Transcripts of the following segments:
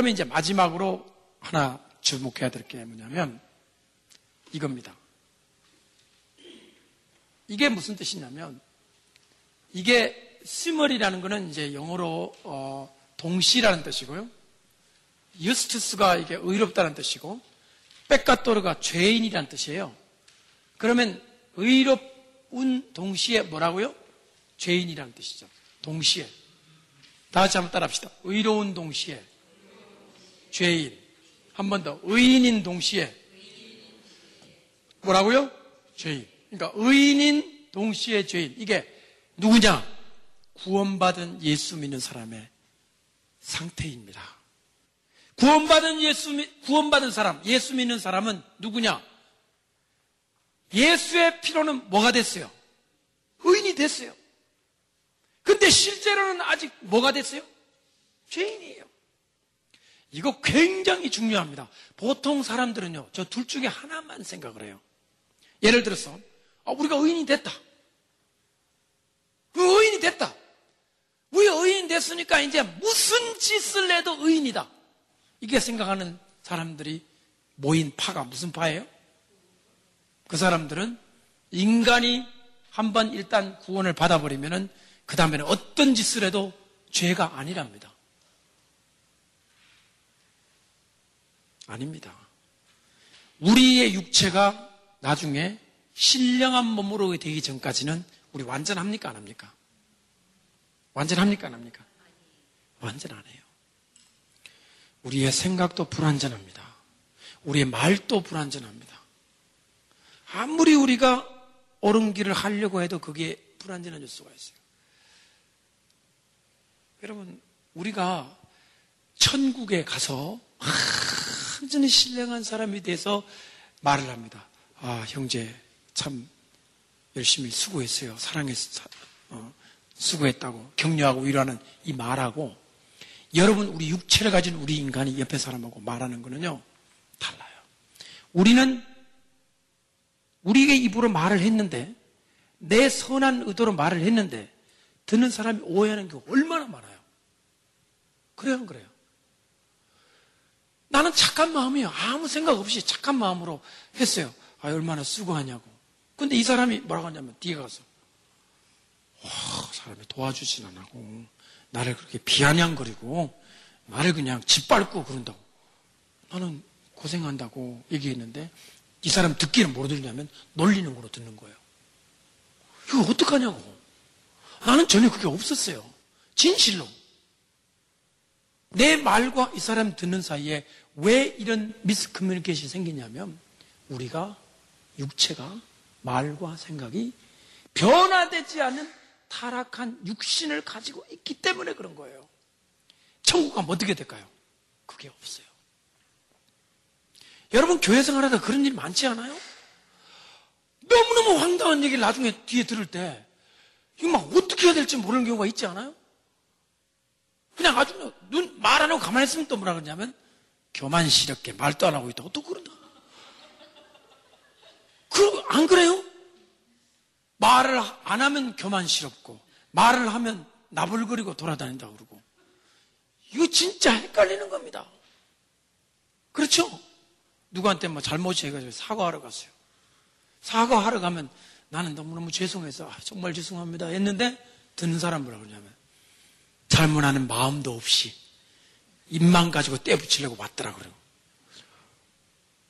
자, 그러면 이제 마지막으로 하나 주목해야 될 게 뭐냐면 이겁니다. 이게 무슨 뜻이냐면 이게 시멀이라는 거는 이제 영어로 어, 동시라는 뜻이고요. 유스투스가 이게 의롭다는 뜻이고 백가토르가 죄인이라는 뜻이에요. 그러면 의롭운 동시에 뭐라고요? 죄인이라는 뜻이죠. 동시에. 다 같이 한번 따라 합시다. 의로운 동시에 죄인. 한 번 더. 의인인 동시에 뭐라고요? 죄인. 그러니까 의인인 동시에 죄인. 이게 누구냐? 구원받은 예수 믿는 사람의 상태입니다. 구원받은 예수, 구원받은 사람, 예수 믿는 사람은 누구냐? 예수의 피로는 뭐가 됐어요? 의인이 됐어요. 근데 실제로는 아직 뭐가 됐어요? 죄인이에요. 이거 굉장히 중요합니다. 보통 사람들은요, 저 둘 중에 하나만 생각을 해요. 예를 들어서, 아, 우리가 의인이 됐다. 그 의인이 됐다. 우리 의인 됐으니까 이제 무슨 짓을 해도 의인이다. 이게 생각하는 사람들이 모인 파가 무슨 파예요? 그 사람들은 인간이 한번 일단 구원을 받아버리면은 그 다음에는 어떤 짓을 해도 죄가 아니랍니다. 아닙니다. 우리의 육체가 나중에 신령한 몸으로 되기 전까지는 우리 완전합니까? 안 합니까? 완전합니까? 안 합니까? 완전 안 해요. 우리의 생각도 불완전합니다. 우리의 말도 불완전합니다. 아무리 우리가 옳은 길을 하려고 해도 그게 불완전해질 수가 있어요. 여러분, 우리가 천국에 가서 완전히 신령한 사람이 돼서 말을 합니다. 아, 형제, 참 열심히 수고했어요. 사랑해서, 어, 수고했다고 격려하고 위로하는 이 말하고 여러분 우리 육체를 가진 우리 인간이 옆에 사람하고 말하는 거는요 달라요. 우리는 우리에게 입으로 말을 했는데 내 선한 의도로 말을 했는데 듣는 사람이 오해하는 게 얼마나 많아요. 그래요, 안 그래요? 나는 착한 마음이에요. 아무 생각 없이 착한 마음으로 했어요. 아, 얼마나 수고하냐고. 근데 이 사람이 뭐라고 하냐면, 뒤에 가서, 와, 사람이 도와주진 않고, 나를 그렇게 비아냥거리고, 나를 그냥 짓밟고 그런다고. 나는 고생한다고 얘기했는데, 이 사람 듣기는 뭐로 들냐면, 놀리는 거로 듣는 거예요. 이거 어떡하냐고. 나는 전혀 그게 없었어요. 진실로. 내 말과 이 사람 듣는 사이에 왜 이런 미스 커뮤니케이션이 생기냐면 우리가 육체가 말과 생각이 변화되지 않은 타락한 육신을 가지고 있기 때문에 그런 거예요. 천국 가면 어떻게 될까요? 그게 없어요. 여러분 교회 생활하다 그런 일 많지 않아요? 너무너무 황당한 얘기를 나중에 뒤에 들을 때 이거 막 어떻게 해야 될지 모르는 경우가 있지 않아요? 그냥 아주 눈 말 안 하고 가만히 있으면 또 뭐라 그러냐면 교만스럽게 말도 안 하고 있다고 또 그런다. 그, 안 그래요? 말을 안 하면 교만스럽고 말을 하면 나불거리고 돌아다닌다고 그러고 이거 진짜 헷갈리는 겁니다. 그렇죠? 누구한테 뭐 잘못이 해가지고 사과하러 갔어요. 사과하러 가면 나는 너무너무 죄송해서 아, 정말 죄송합니다 했는데 듣는 사람 뭐라 그러냐면 잘못하는 마음도 없이 입만 가지고 떼 붙이려고 왔더라 그래요.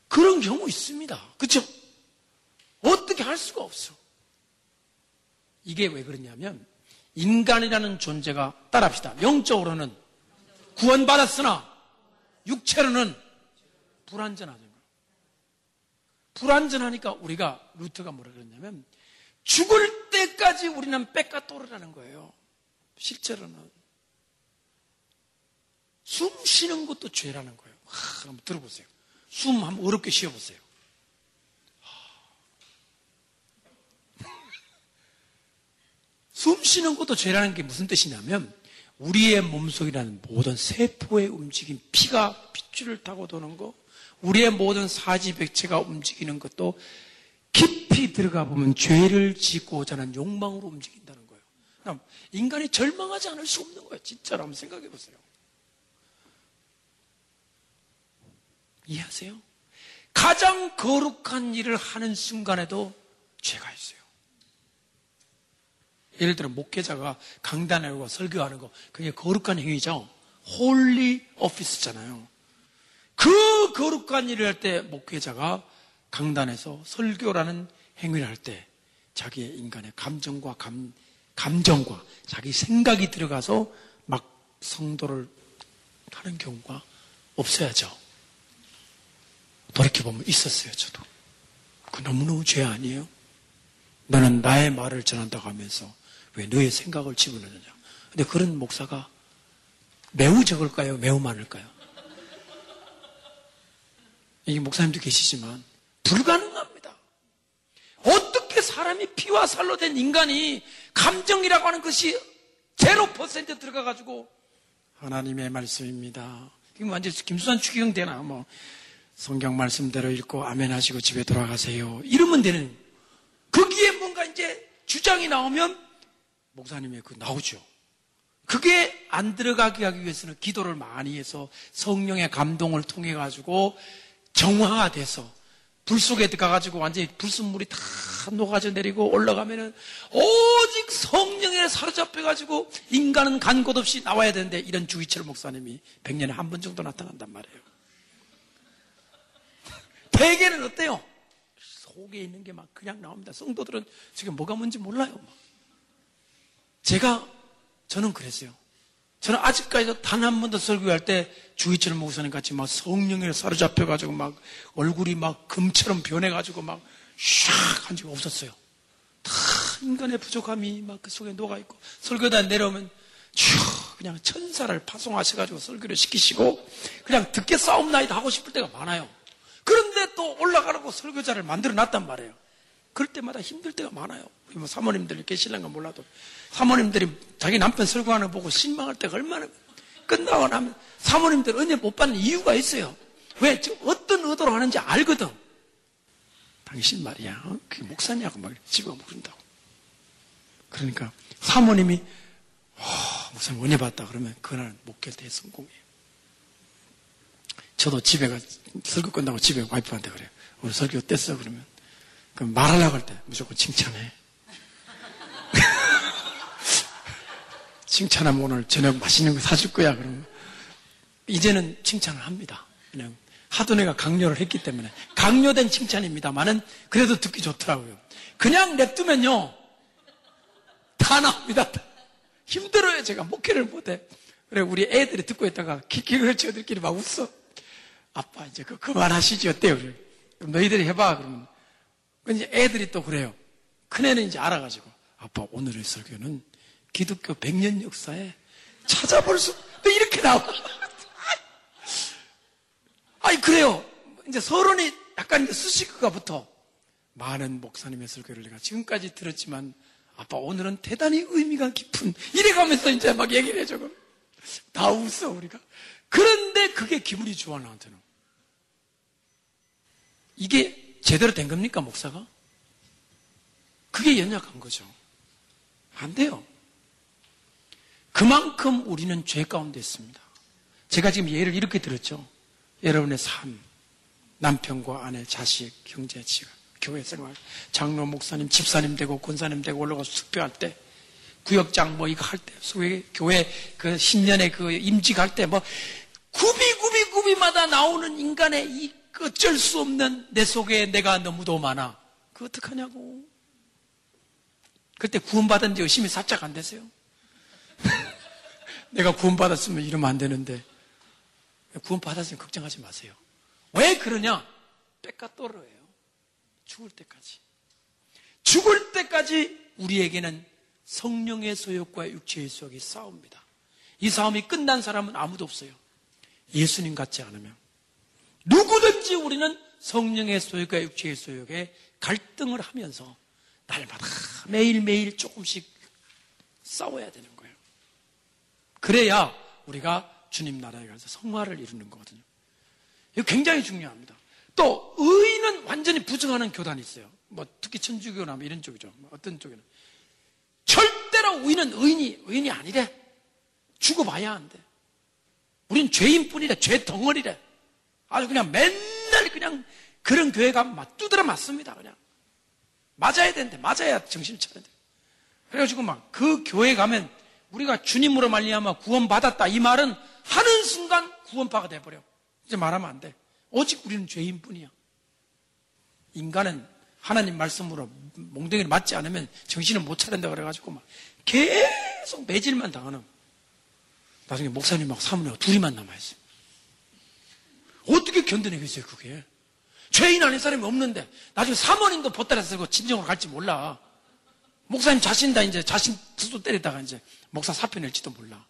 그런 경우 있습니다. 그렇죠? 어떻게 할 수가 없어. 이게 왜 그러냐면 인간이라는 존재가 따라합시다. 영적으로는 구원받았으나 육체로는 불완전하죠. 불완전하니까 우리가 루트가 뭐라 그랬냐면 죽을 때까지 우리는 뺏가또르라는 거예요. 실제로는 숨 쉬는 것도 죄라는 거예요. 하, 한번 들어보세요. 숨 한번 어렵게 쉬어보세요. 숨 쉬는 것도 죄라는 게 무슨 뜻이냐면 우리의 몸속이라는 모든 세포의 움직임, 피가 핏줄을 타고 도는 거, 우리의 모든 사지 백체가 움직이는 것도 깊이 들어가 보면 죄를 짓고자 하는 욕망으로 움직인다는 거예요. 인간이 절망하지 않을 수 없는 거예요. 진짜로 한번 생각해 보세요. 이해하세요? 가장 거룩한 일을 하는 순간에도 죄가 있어요. 예를 들어 목회자가 강단에 오고 설교하는 거 그게 거룩한 행위죠. holy office잖아요. 그 거룩한 일을 할 때 목회자가 강단에서 설교라는 행위를 할 때 자기의 인간의 감정과 감, 감정과 자기 생각이 들어가서 막 성도를 하는 경우가 없어야죠. 돌이켜보면 있었어요, 저도. 그 너무너무 죄 아니에요? 너는 나의 말을 전한다고 하면서 왜 너의 생각을 집어넣느냐. 근데 그런 목사가 매우 적을까요? 매우 많을까요? 이게 목사님도 계시지만 불가능합니다. 어떻게 사람이 피와 살로 된 인간이 감정이라고 하는 것이 0% 들어가가지고 하나님의 말씀입니다. 이거 완전 김수산 추기경 되나? 뭐 성경 말씀대로 읽고 아멘 하시고 집에 돌아가세요. 이러면 되는. 거기에 뭔가 이제 주장이 나오면 목사님의 그 나오죠. 그게 안 들어가게 하기 위해서는 기도를 많이 해서 성령의 감동을 통해 가지고 정화가 돼서 불 속에 들어가가지고 완전히 불순물이 다 녹아져 내리고 올라가면은 오직 성령에 사로잡혀가지고 인간은 간 곳 없이 나와야 되는데 이런 주의철 목사님이 100년에 한 번 정도 나타난단 말이에요. 대개는 어때요? 속에 있는 게 막 그냥 나옵니다. 성도들은 지금 뭐가 뭔지 몰라요. 제가 저는 그랬어요. 저는 아직까지도 단 한 번도 설교할 때 주의철 목사님 같이 막 성령에 사로잡혀가지고 막 얼굴이 막 금처럼 변해가지고 막 샥 한 적이 없었어요. 다 인간의 부족함이 막 그 속에 녹아있고 설교단 내려오면 쭉 그냥 천사를 파송하셔가지고 설교를 시키시고 그냥 듣게 싸움나이다 하고 싶을 때가 많아요. 그런데 또 올라가라고 설교자를 만들어 놨단 말이에요. 그럴 때마다 힘들 때가 많아요. 뭐 사모님들 계실는가 몰라도 사모님들이 자기 남편 설교하는 거 보고 실망할 때가 얼마나 끝나고 나면 사모님들 은혜 못 받는 이유가 있어요. 왜? 어떤 의도로 하는지 알거든. 당신 말이야. 어? 그게 목사냐고 막 집어 먹는다고. 그러니까 사모님이 와, 목사님 은혜 받다 그러면 그날 목결 대성공이에요. 저도 집에 가 설교 끝나고 집에 와이프한테 그래요. 오늘 설교 뗐어 그러면 그럼 말하려고 할 때 무조건 칭찬해. 칭찬하면 오늘 저녁 맛있는 거 사줄 거야. 그러면 이제는 칭찬을 합니다. 그냥 하도 내가 강요를 했기 때문에 강요된 칭찬입니다만은 그래도 듣기 좋더라고요. 그냥 냅두면요 다 나옵니다. 힘들어요. 제가 목회를 못해. 그래 우리 애들이 듣고 있다가 기기를 저들끼리 막 웃어. 아빠 이제 그 그만하시지 어때요? 그래. 그럼 너희들이 해봐 그러면 이제 애들이 또 그래요. 큰 애는 이제 알아가지고 아빠 오늘의 설교는 기독교 100년 역사에 찾아볼 수 이렇게 나와. 아니 그래요. 이제 서론이 약간 이제 수식어가 붙어. 많은 목사님의 설교를 내가 지금까지 들었지만 아빠 오늘은 대단히 의미가 깊은 이래가면서 이제 막 얘기를 해줘. 다 웃어 우리가. 그런데 그게 기분이 좋아 나한테는. 이게 제대로 된 겁니까 목사가? 그게 연약한 거죠. 안 돼요. 그만큼 우리는 죄 가운데 있습니다. 제가 지금 예를 이렇게 들었죠. 여러분의 삶, 남편과 아내, 자식, 형제, 지가 교회 생활, 장로, 목사님, 집사님 되고 권사님 되고 올라가서 숙표할 때, 구역장 뭐 이거 할 때, 소위 교회 그 신년에 그 임직할 때 뭐 구비 구비 구비마다 나오는 인간의 이 어쩔 수 없는 내 속에 내가 너무도 많아. 그 어떡하냐고. 그때 구원받은 지 의심이 살짝 안 되세요? 내가 구원받았으면 이러면 안 되는데 구원받았으면 걱정하지 마세요. 왜 그러냐? 때가 떨어요. 죽을 때까지. 죽을 때까지 우리에게는 성령의 소욕과 육체의 소욕이 싸웁니다. 이 싸움이 끝난 사람은 아무도 없어요. 예수님 같지 않으면. 누구든지 우리는 성령의 소욕과 육체의 소욕에 갈등을 하면서 날마다 매일매일 조금씩 싸워야 되는 거예요. 그래야 우리가 주님 나라에 가서 성화를 이루는 거거든요. 이거 굉장히 중요합니다. 또 의인은 완전히 부정하는 교단이 있어요. 뭐 특히 천주교나 뭐 이런 쪽이죠. 뭐 어떤 쪽에는 절대로 의인은 의인이 의인이 아니래. 죽어봐야 한대. 우린 죄인뿐이래. 죄 덩어리래. 아주 그냥 맨날 그냥 그런 교회 가면 막 두드려 맞습니다. 그냥. 맞아야 되는데, 맞아야 정신 차려야 돼. 그래가지고 막 그 교회 가면 우리가 주님으로 말미암아 구원받았다. 이 말은 하는 순간 구원파가 돼버려. 이제 말하면 안 돼. 오직 우리는 죄인뿐이야. 인간은 하나님 말씀으로 몽둥이를 맞지 않으면 정신을 못 차린다 그래가지고 막 계속 매질만 당하는. 나중에 목사님하고 사모님하고 둘이만 남아있어요. 어떻게 견뎌내겠어요, 그게? 죄인 아닌 사람이 없는데, 나중에 사모님도 보따리 쓰고 진정으로 갈지 몰라. 목사님 자신 다 이제 자신 스스로 때리다가 이제 목사 사표 낼지도 몰라.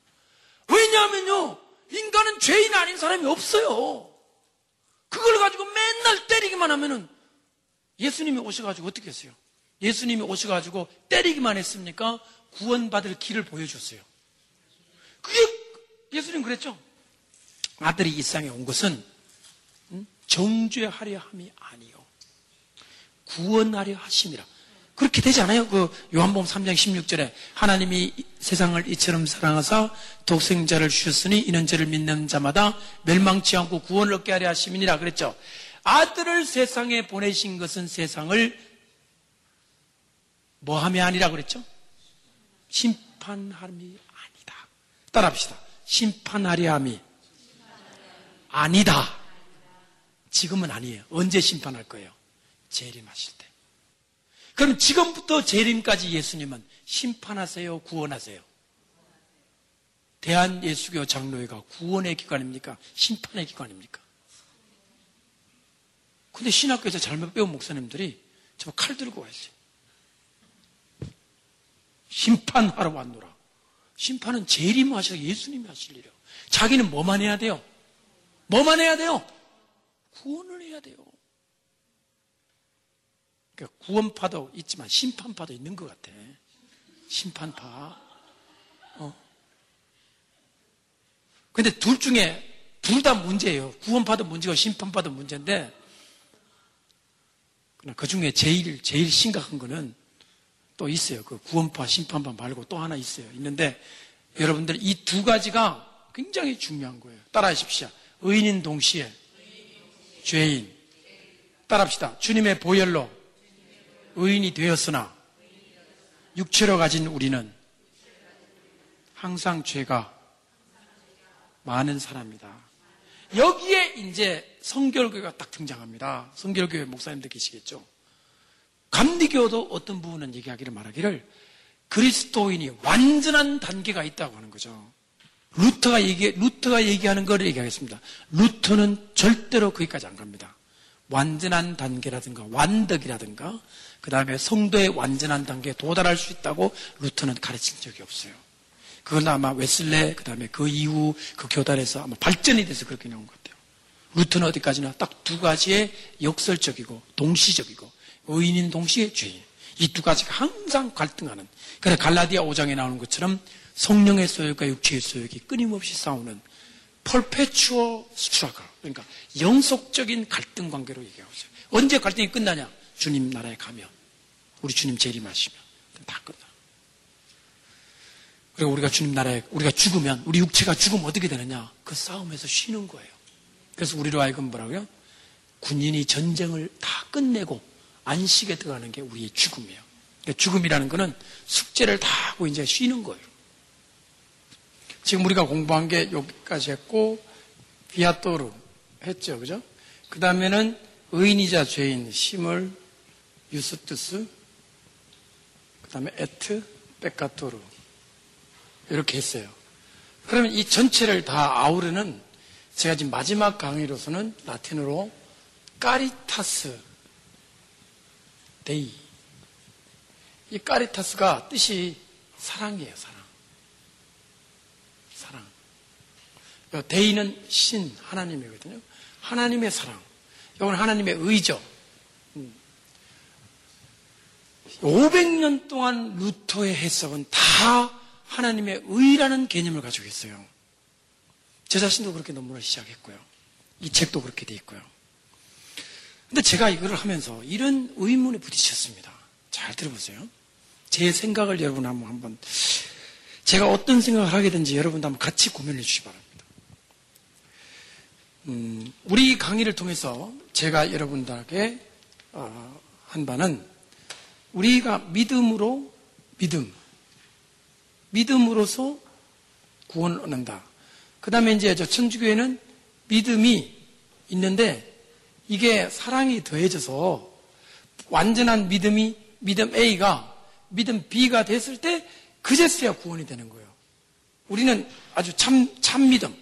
왜냐하면요, 인간은 죄인 아닌 사람이 없어요. 그걸 가지고 맨날 때리기만 하면은 예수님이 오셔가지고 어떻게 했어요? 예수님이 오셔가지고 때리기만 했습니까? 구원받을 길을 보여줬어요. 그게 예수님 그랬죠? 아들이 이 땅에 온 것은 정죄하려 함이 아니요. 구원하려 하심이라. 그렇게 되지 않아요? 그 요한복음 3장 16절에 하나님이 세상을 이처럼 사랑하사 독생자를 주셨으니 이는 저를 믿는 자마다 멸망치 않고 구원을 얻게 하려 하심이니라 그랬죠. 아들을 세상에 보내신 것은 세상을 뭐함이 아니라 그랬죠? 심판함이 아니다. 따라합시다. 심판하려 함이 아니다. 지금은 아니에요. 언제 심판할 거예요? 재림하실 때. 그럼 지금부터 재림까지 예수님은 심판하세요, 구원하세요. 대한 예수교 장로회가 구원의 기관입니까? 심판의 기관입니까? 근데 신학교에서 잘못 배운 목사님들이 저 칼 들고 와 있어요. 심판하러 왔노라. 심판은 재림하셔 예수님이 하실 일이요. 자기는 뭐만 해야 돼요? 뭐만 해야 돼요? 구원을 해야 돼요. 그러니까 구원파도 있지만 심판파도 있는 것 같아. 심판파. 어. 근데 둘 중에 둘 다 문제예요. 구원파도 문제고 심판파도 문제인데 그 중에 제일 제일 심각한 거는 또 있어요. 그 구원파, 심판파 말고 또 하나 있어요. 있는데 여러분들 이 두 가지가 굉장히 중요한 거예요. 따라하십시오. 의인인 동시에 죄인. 따라합시다. 주님의 보혈로 의인이 되었으나 육체로 가진 우리는 항상 죄가 많은 사람이다. 여기에 이제 성결교회가 딱 등장합니다. 성결교회 목사님들 계시겠죠. 감리교도 어떤 부분은 얘기하기를 말하기를 그리스도인이 완전한 단계가 있다고 하는 거죠. 루터가 얘기, 루터가 얘기하는 걸 얘기하겠습니다. 루터는 절대로 거기까지 안 갑니다. 완전한 단계라든가 완덕이라든가 그 다음에 성도의 완전한 단계에 도달할 수 있다고 루터는 가르친 적이 없어요. 그건 아마 웨슬레 그 다음에 그 이후 그 교단에서 아마 발전이 돼서 그렇게 나온 것 같아요. 루터는 어디까지나 딱 두 가지의 역설적이고 동시적이고 의인인 동시에 죄인 이 두 가지가 항상 갈등하는 그래 갈라디아 5장에 나오는 것처럼 성령의 소욕과 육체의 소욕이 끊임없이 싸우는 펄페추어 스트라글 그러니까 영속적인 갈등 관계로 얘기하고 있어요. 언제 갈등이 끝나냐? 주님 나라에 가면 우리 주님 재림하시면 다 끝나. 그리고 우리가 주님 나라에 우리가 죽으면 우리 육체가 죽으면 어떻게 되느냐? 그 싸움에서 쉬는 거예요. 그래서 우리로 하여금 뭐라고요? 군인이 전쟁을 다 끝내고 안식에 들어가는 게 우리의 죽음이에요. 그러니까 죽음이라는 것은 숙제를 다 하고 이제 쉬는 거예요. 지금 우리가 공부한 게 여기까지 했고 비아토르 했죠. 그죠? 그 다음에는 의인이자 죄인 simul iustus 그 다음에 et peccator 이렇게 했어요. 그러면 이 전체를 다 아우르는 제가 지금 마지막 강의로서는 라틴어로 caritas Dei 이 caritas가 뜻이 사랑이에요, 사랑. 그러니까 대의는 신, 하나님이거든요. 하나님의 사랑. 이건 하나님의 의죠. 500년 음. 동안 루터의 해석은 다 하나님의 의라는 개념을 가지고 있어요. 제 자신도 그렇게 논문을 시작했고요. 이 책도 그렇게 돼 있고요. 근데 제가 이거를 하면서 이런 의문에 부딪혔습니다. 잘 들어보세요. 제 생각을 여러분 한번 한번 제가 어떤 생각을 하게 된지 여러분도 한번 같이 고민해 주시기 바랍니다. 음, 우리 강의를 통해서 제가 여러분들에게 어, 한 바는 우리가 믿음으로 믿음, 믿음으로서 구원을 얻는다. 그 다음에 이제 저 천주교에는 믿음이 있는데 이게 사랑이 더해져서 완전한 믿음이 믿음 A가 믿음 B가 됐을 때 그제서야 구원이 되는 거예요. 우리는 아주 참, 참 믿음,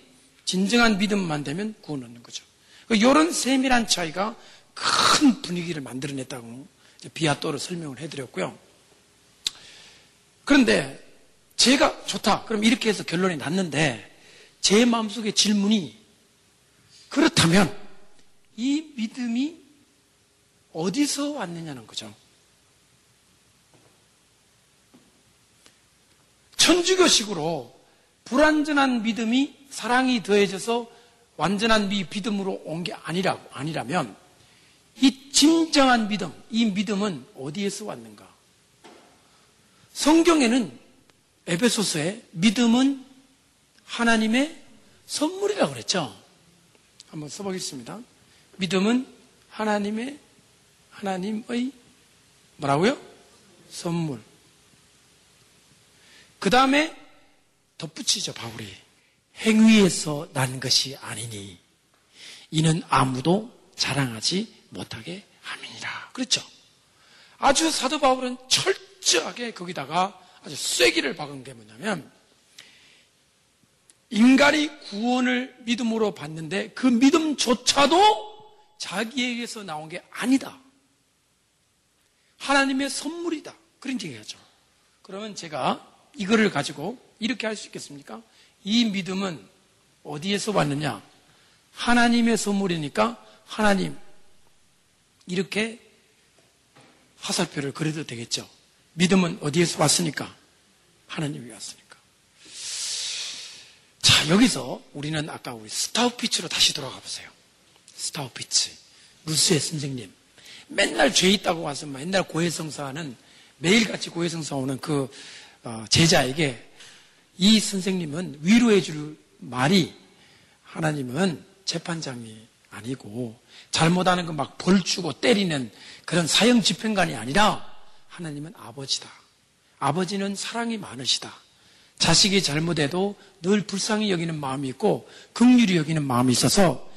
진정한 믿음만 되면 구원 얻는 거죠. 이런 세밀한 차이가 큰 분위기를 만들어냈다고 비아또로 설명을 해드렸고요. 그런데 제가 좋다. 그럼 이렇게 해서 결론이 났는데 제 마음속에 질문이 그렇다면 이 믿음이 어디서 왔느냐는 거죠. 천주교식으로 불완전한 믿음이 사랑이 더해져서 완전한 믿음으로 온 게 아니라, 아니라면 이 진정한 믿음, 이 믿음은 어디에서 왔는가? 성경에는 에베소서에 믿음은 하나님의 선물이라고 그랬죠. 한번 써보겠습니다. 믿음은 하나님의 하나님의 뭐라고요? 선물. 그 다음에 덧붙이죠, 바울이. 행위에서 난 것이 아니니 이는 아무도 자랑하지 못하게 함이니라. 그렇죠? 아주 사도 바울은 철저하게 거기다가 아주 쐐기를 박은 게 뭐냐면 인간이 구원을 믿음으로 받는데 그 믿음조차도 자기에게서 나온 게 아니다. 하나님의 선물이다. 그런 얘기하죠. 그러면 제가 이거를 가지고 이렇게 할 수 있겠습니까? 이 믿음은 어디에서 왔느냐? 하나님의 선물이니까 하나님 이렇게 화살표를 그려도 되겠죠. 믿음은 어디에서 왔으니까? 하나님이 왔으니까. 자, 여기서 우리는 아까 우리 스타우피츠로 다시 돌아가 보세요. 스타우피츠. 루스의 선생님. 맨날 죄 있다고 와서 맨날 고해성사하는 매일같이 고해성사 오는 그 어, 제자에게 이 선생님은 위로해 줄 말이 하나님은 재판장이 아니고 잘못하는 거 막 벌 주고 때리는 그런 사형 집행관이 아니라 하나님은 아버지다. 아버지는 사랑이 많으시다. 자식이 잘못해도 늘 불쌍히 여기는 마음이 있고 극률이 여기는 마음이 있어서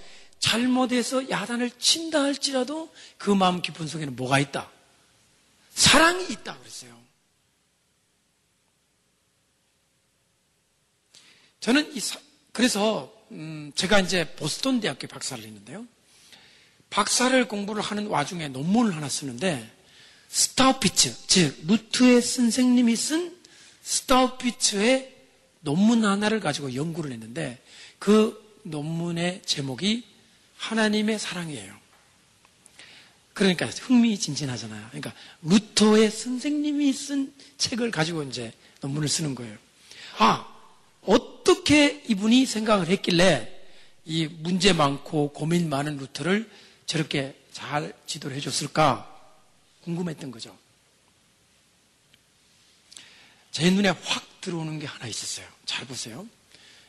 잘못해서 야단을 친다 할지라도 그 마음 깊은 속에는 뭐가 있다? 사랑이 있다 그랬어요. 저는 이 사, 그래서 음, 제가 이제 보스턴 대학교 박사를 했는데요. 박사를 공부를 하는 와중에 논문을 하나 쓰는데 스타우피츠, 즉 루트의 선생님이 쓴 스타우피츠의 논문 하나를 가지고 연구를 했는데 그 논문의 제목이 하나님의 사랑이에요. 그러니까 흥미진진하잖아요. 그러니까 루터의 선생님이 쓴 책을 가지고 이제 논문을 쓰는 거예요. 아, 어떻게 이분이 생각을 했길래 이 문제 많고 고민 많은 루터를 저렇게 잘 지도를 해줬을까 궁금했던 거죠. 제 눈에 확 들어오는 게 하나 있었어요. 잘 보세요.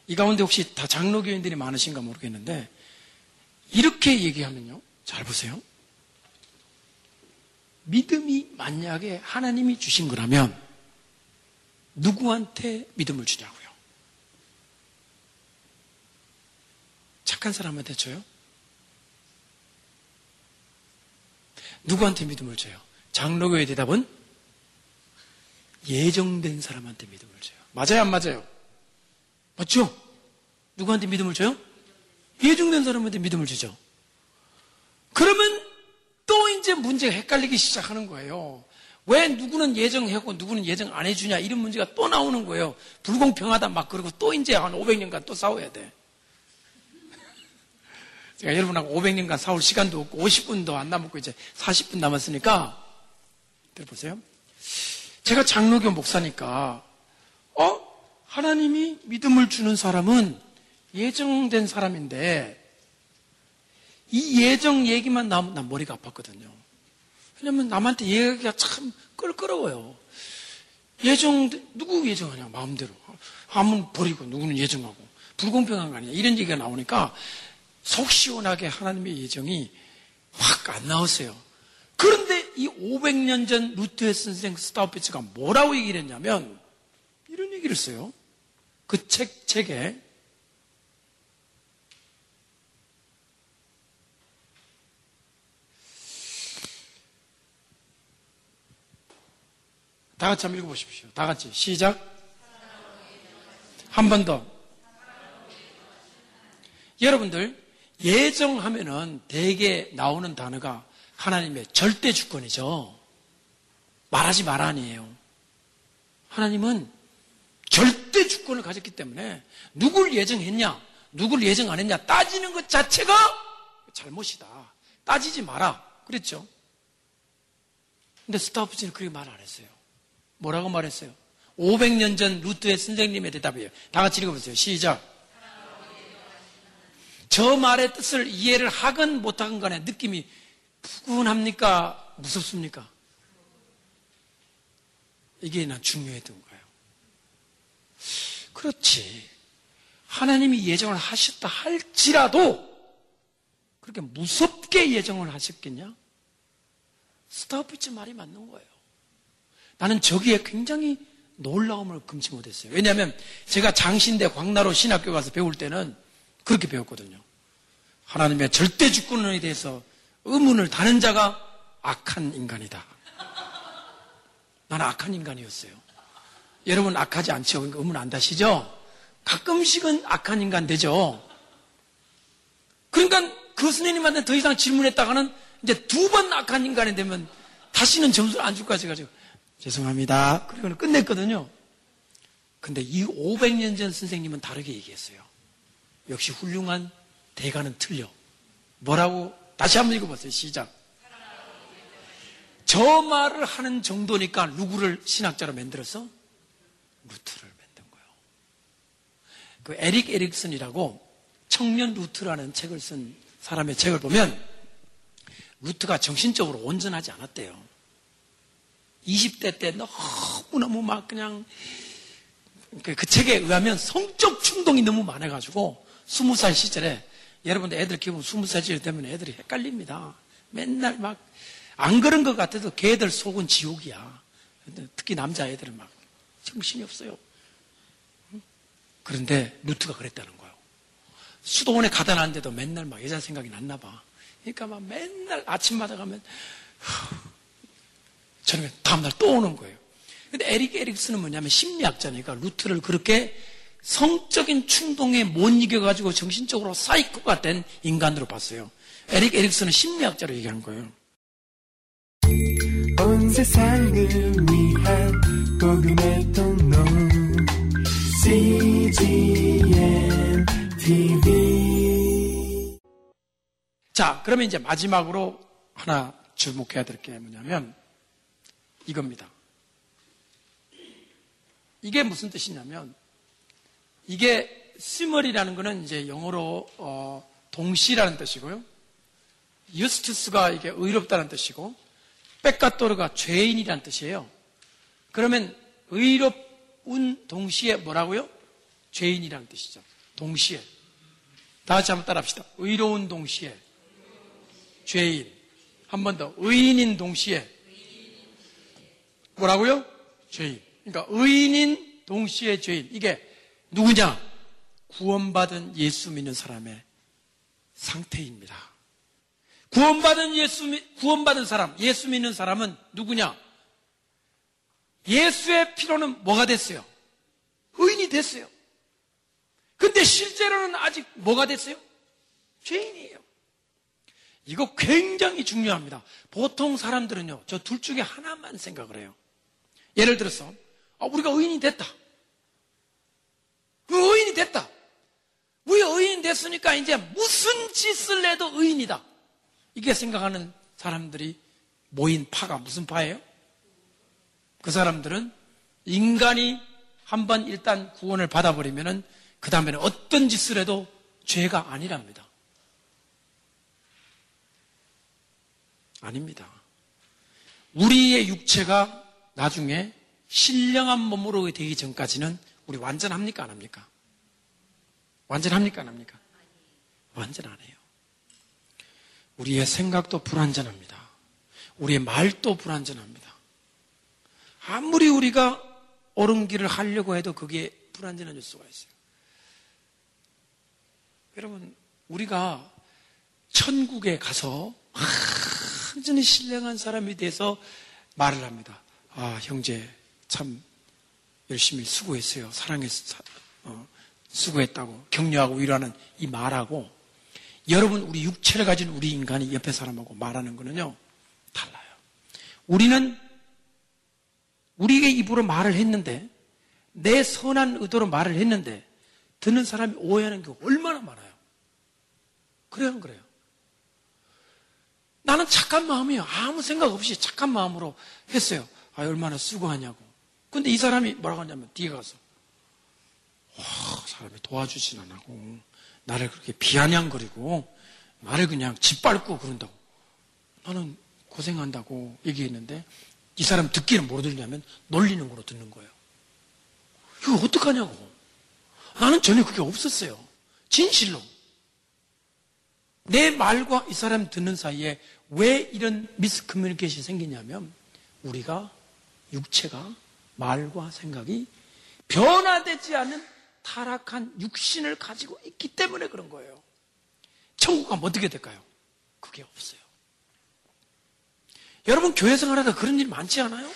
이 가운데 혹시 다 장로교인들이 많으신가 모르겠는데 이렇게 얘기하면요. 잘 보세요. 믿음이 만약에 하나님이 주신 거라면 누구한테 믿음을 주냐고요? 착한 사람한테 줘요? 누구한테 믿음을 줘요? 장로교의 대답은 예정된 사람한테 믿음을 줘요. 맞아요, 안 맞아요? 맞죠? 누구한테 믿음을 줘요? 예정된 사람한테 믿음을 주죠. 그러면 또 이제 문제가 헷갈리기 시작하는 거예요. 왜 누구는 예정하고 누구는 예정 안 해주냐 이런 문제가 또 나오는 거예요. 불공평하다 막 그러고 또 이제 한 500년간 또 싸워야 돼. 제가 여러분하고 500년간 싸울 시간도 없고 50분도 안 남았고 이제 40분 남았으니까 들어보세요. 제가 장로교 목사니까 어? 하나님이 믿음을 주는 사람은 예정된 사람인데 이 예정 얘기만 나오면 난 머리가 아팠거든요. 왜냐면 남한테 얘기가 참 껄끄러워요. 예정, 누구 예정하냐, 마음대로. 한분 버리고 누구는 예정하고. 불공평한 거 아니냐. 이런 얘기가 나오니까 속 시원하게 하나님의 예정이 확 안 나왔어요. 그런데 이 500년 전 루트의 선생 스타우피츠가 뭐라고 얘기를 했냐면 이런 얘기를 했어요. 그 책, 책에 다 같이 한번 읽어보십시오. 다 같이 시작. 한 번 더. 여러분들 예정하면은 대개 나오는 단어가 하나님의 절대 주권이죠. 말하지 마라 아니에요. 하나님은 절대 주권을 가졌기 때문에 누굴 예정했냐, 누굴 예정 안 했냐 따지는 것 자체가 잘못이다. 따지지 마라. 그랬죠. 근데 스타프치는 그렇게 말 안 했어요. 뭐라고 말했어요? 500년 전 루트의 선생님의 대답이에요. 다 같이 읽어보세요. 시작. 저 말의 뜻을 이해를 하건 못하건 간에 느낌이 푸근합니까? 무섭습니까? 이게 난 중요했던 거예요. 그렇지. 하나님이 예정을 하셨다 할지라도 그렇게 무섭게 예정을 하셨겠냐? 스타피츠 말이 맞는 거예요. 나는 저기에 굉장히 놀라움을 금치 못했어요. 왜냐하면 제가 장신대 광나로 신학교 가서 배울 때는 그렇게 배웠거든요. 하나님의 절대 주권에 대해서 의문을 다는 자가 악한 인간이다. 나는 악한 인간이었어요. 여러분 악하지 않죠? 그러니까 의문 안 다시죠? 가끔씩은 악한 인간 되죠? 그러니까 그 선생님한테 더 이상 질문했다가는 이제 두 번 악한 인간이 되면 다시는 점수를 안줄 거야, 제가 지금. 죄송합니다. 그리고는 끝냈거든요. 근데 이 500년 전 선생님은 다르게 얘기했어요. 역시 훌륭한 대가는 틀려. 뭐라고? 다시 한번 읽어보세요. 시작. 저 말을 하는 정도니까 누구를 신학자로 만들어서 루터를 만든 거예요. 그 에릭 에릭슨이라고 청년 루터라는 책을 쓴 사람의 책을 보면 루터가 정신적으로 온전하지 않았대요. 20대 때 너무너무 막 그냥 그, 그 책에 의하면 성적 충동이 너무 많아가지고 20살 시절에 여러분들 애들 키우면 20살 시절 되면 애들이 헷갈립니다. 맨날 막 안 그런 것 같아도 걔들 속은 지옥이야. 특히 남자애들은 막 정신이 없어요. 그런데 루터가 그랬다는 거예요. 수도원에 가둬 놨는데도 맨날 막 여자 생각이 났나 봐. 그러니까 막 맨날 아침마다 가면 저녁에 다음날 또 오는 거예요. 근데 에릭 에릭슨은 뭐냐면 심리학자니까 루터를 그렇게 성적인 충동에 못 이겨가지고 정신적으로 사이코가 된 인간으로 봤어요. 에릭 에릭슨은 심리학자로 얘기하는 거예요. 온 세상을 위한 복음의 통로 CGM TV 자, 그러면 이제 마지막으로 하나 주목해야 될 게 뭐냐면 이겁니다. 이게 무슨 뜻이냐면 이게 시멀이라는 것은 이제 영어로 어, 동시라는 뜻이고요. 유스투스가 이게 의롭다는 뜻이고 백가토르가 죄인이라는 뜻이에요. 그러면 의롭운 동시에 뭐라고요? 죄인이라는 뜻이죠. 동시에. 다 같이 한번 따라합시다. 의로운 동시에 죄인. 한 번 더. 의인인 동시에 뭐라고요? 죄인. 그러니까 의인인 동시에 죄인. 이게 누구냐? 구원받은 예수 믿는 사람의 상태입니다. 구원받은 예수, 구원받은 사람, 예수 믿는 사람은 누구냐? 예수의 피로는 뭐가 됐어요? 의인이 됐어요. 근데 실제로는 아직 뭐가 됐어요? 죄인이에요. 이거 굉장히 중요합니다. 보통 사람들은요, 저 둘 중에 하나만 생각을 해요. 예를 들어서, 아, 우리가 의인이 됐다. 그 의인이 됐다. 우리 의인 됐으니까 이제 무슨 짓을 해도 의인이다. 이게 생각하는 사람들이 모인 파가 무슨 파예요? 그 사람들은 인간이 한번 일단 구원을 받아버리면은 그 다음에는 어떤 짓을 해도 죄가 아니랍니다. 아닙니다. 우리의 육체가 나중에 신령한 몸으로 되기 전까지는 우리 완전합니까? 안 합니까? 완전합니까? 안 합니까? 완전하네요. 우리의 생각도 불완전합니다. 우리의 말도 불완전합니다. 아무리 우리가 옳은 길을 하려고 해도 그게 불완전해질 수가 있어요. 여러분, 우리가 천국에 가서 완전히 신령한 사람이 돼서 말을 합니다. 아, 형제, 참 열심히 수고했어요. 사랑했어. 어, 수고했다고. 격려하고 위로하는 이 말하고 여러분, 우리 육체를 가진 우리 인간이 옆에 사람하고 말하는 거는요, 달라요. 우리는 우리의 입으로 말을 했는데, 내 선한 의도로 말을 했는데, 듣는 사람이 오해하는 경우 얼마나 많아요. 그래요, 안 그래요? 나는 착한 마음이에요. 아무 생각 없이 착한 마음으로 했어요. 아, 얼마나 수고하냐고. 근데 이 사람이 뭐라고 하냐면, 뒤에 가서, 와, 사람이 도와주진 않고, 나를 그렇게 비아냥거리고, 나를 그냥 짓밟고 그런다고. 나는 고생한다고 얘기했는데, 이 사람 듣기는 뭐로 들냐면, 놀리는 거로 듣는 거예요. 이거 어떡하냐고. 나는 전혀 그게 없었어요. 진실로. 내 말과 이 사람 듣는 사이에 왜 이런 미스 커뮤니케이션이 생기냐면 우리가 육체가 말과 생각이 변화되지 않은 타락한 육신을 가지고 있기 때문에 그런 거예요. 천국 가면 어떻게 될까요? 그게 없어요. 여러분 교회 생활하다 그런 일 많지 않아요?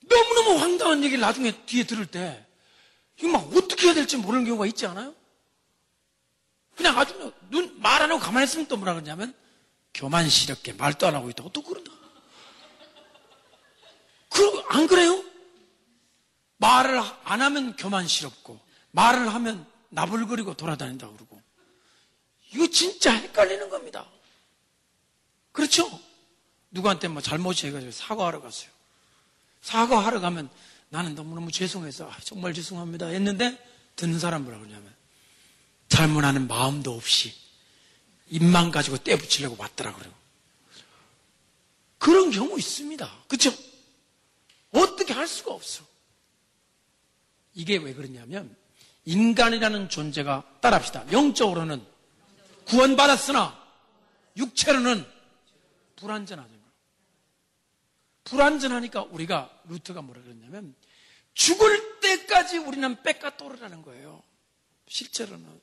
너무너무 황당한 얘기를 나중에 뒤에 들을 때 이거 막 어떻게 해야 될지 모르는 경우가 있지 않아요? 그냥 아주 눈 말 안 하고 가만히 있으면 또 뭐라 그러냐면 교만스럽게 말도 안 하고 있다고 또 그런다. 그, 안 그래요? 말을 안 하면 교만스럽고 말을 하면 나불거리고 돌아다닌다고 그러고 이거 진짜 헷갈리는 겁니다. 그렇죠? 누구한테 뭐 잘못이 해가지고 사과하러 갔어요. 사과하러 가면 나는 너무너무 죄송해서 아, 정말 죄송합니다 했는데 듣는 사람 뭐라 그러냐면 잘못하는 마음도 없이 입만 가지고 떼붙이려고 왔더라 그래요. 그런 경우 있습니다. 그렇죠? 어떻게 할 수가 없어. 이게 왜 그러냐면 인간이라는 존재가 따라합시다. 영적으로는 구원받았으나 육체로는 불완전하죠. 불완전하니까 우리가 루트가 뭐라 그랬냐면 죽을 때까지 우리는 뺏가 또르라는 거예요. 실제로는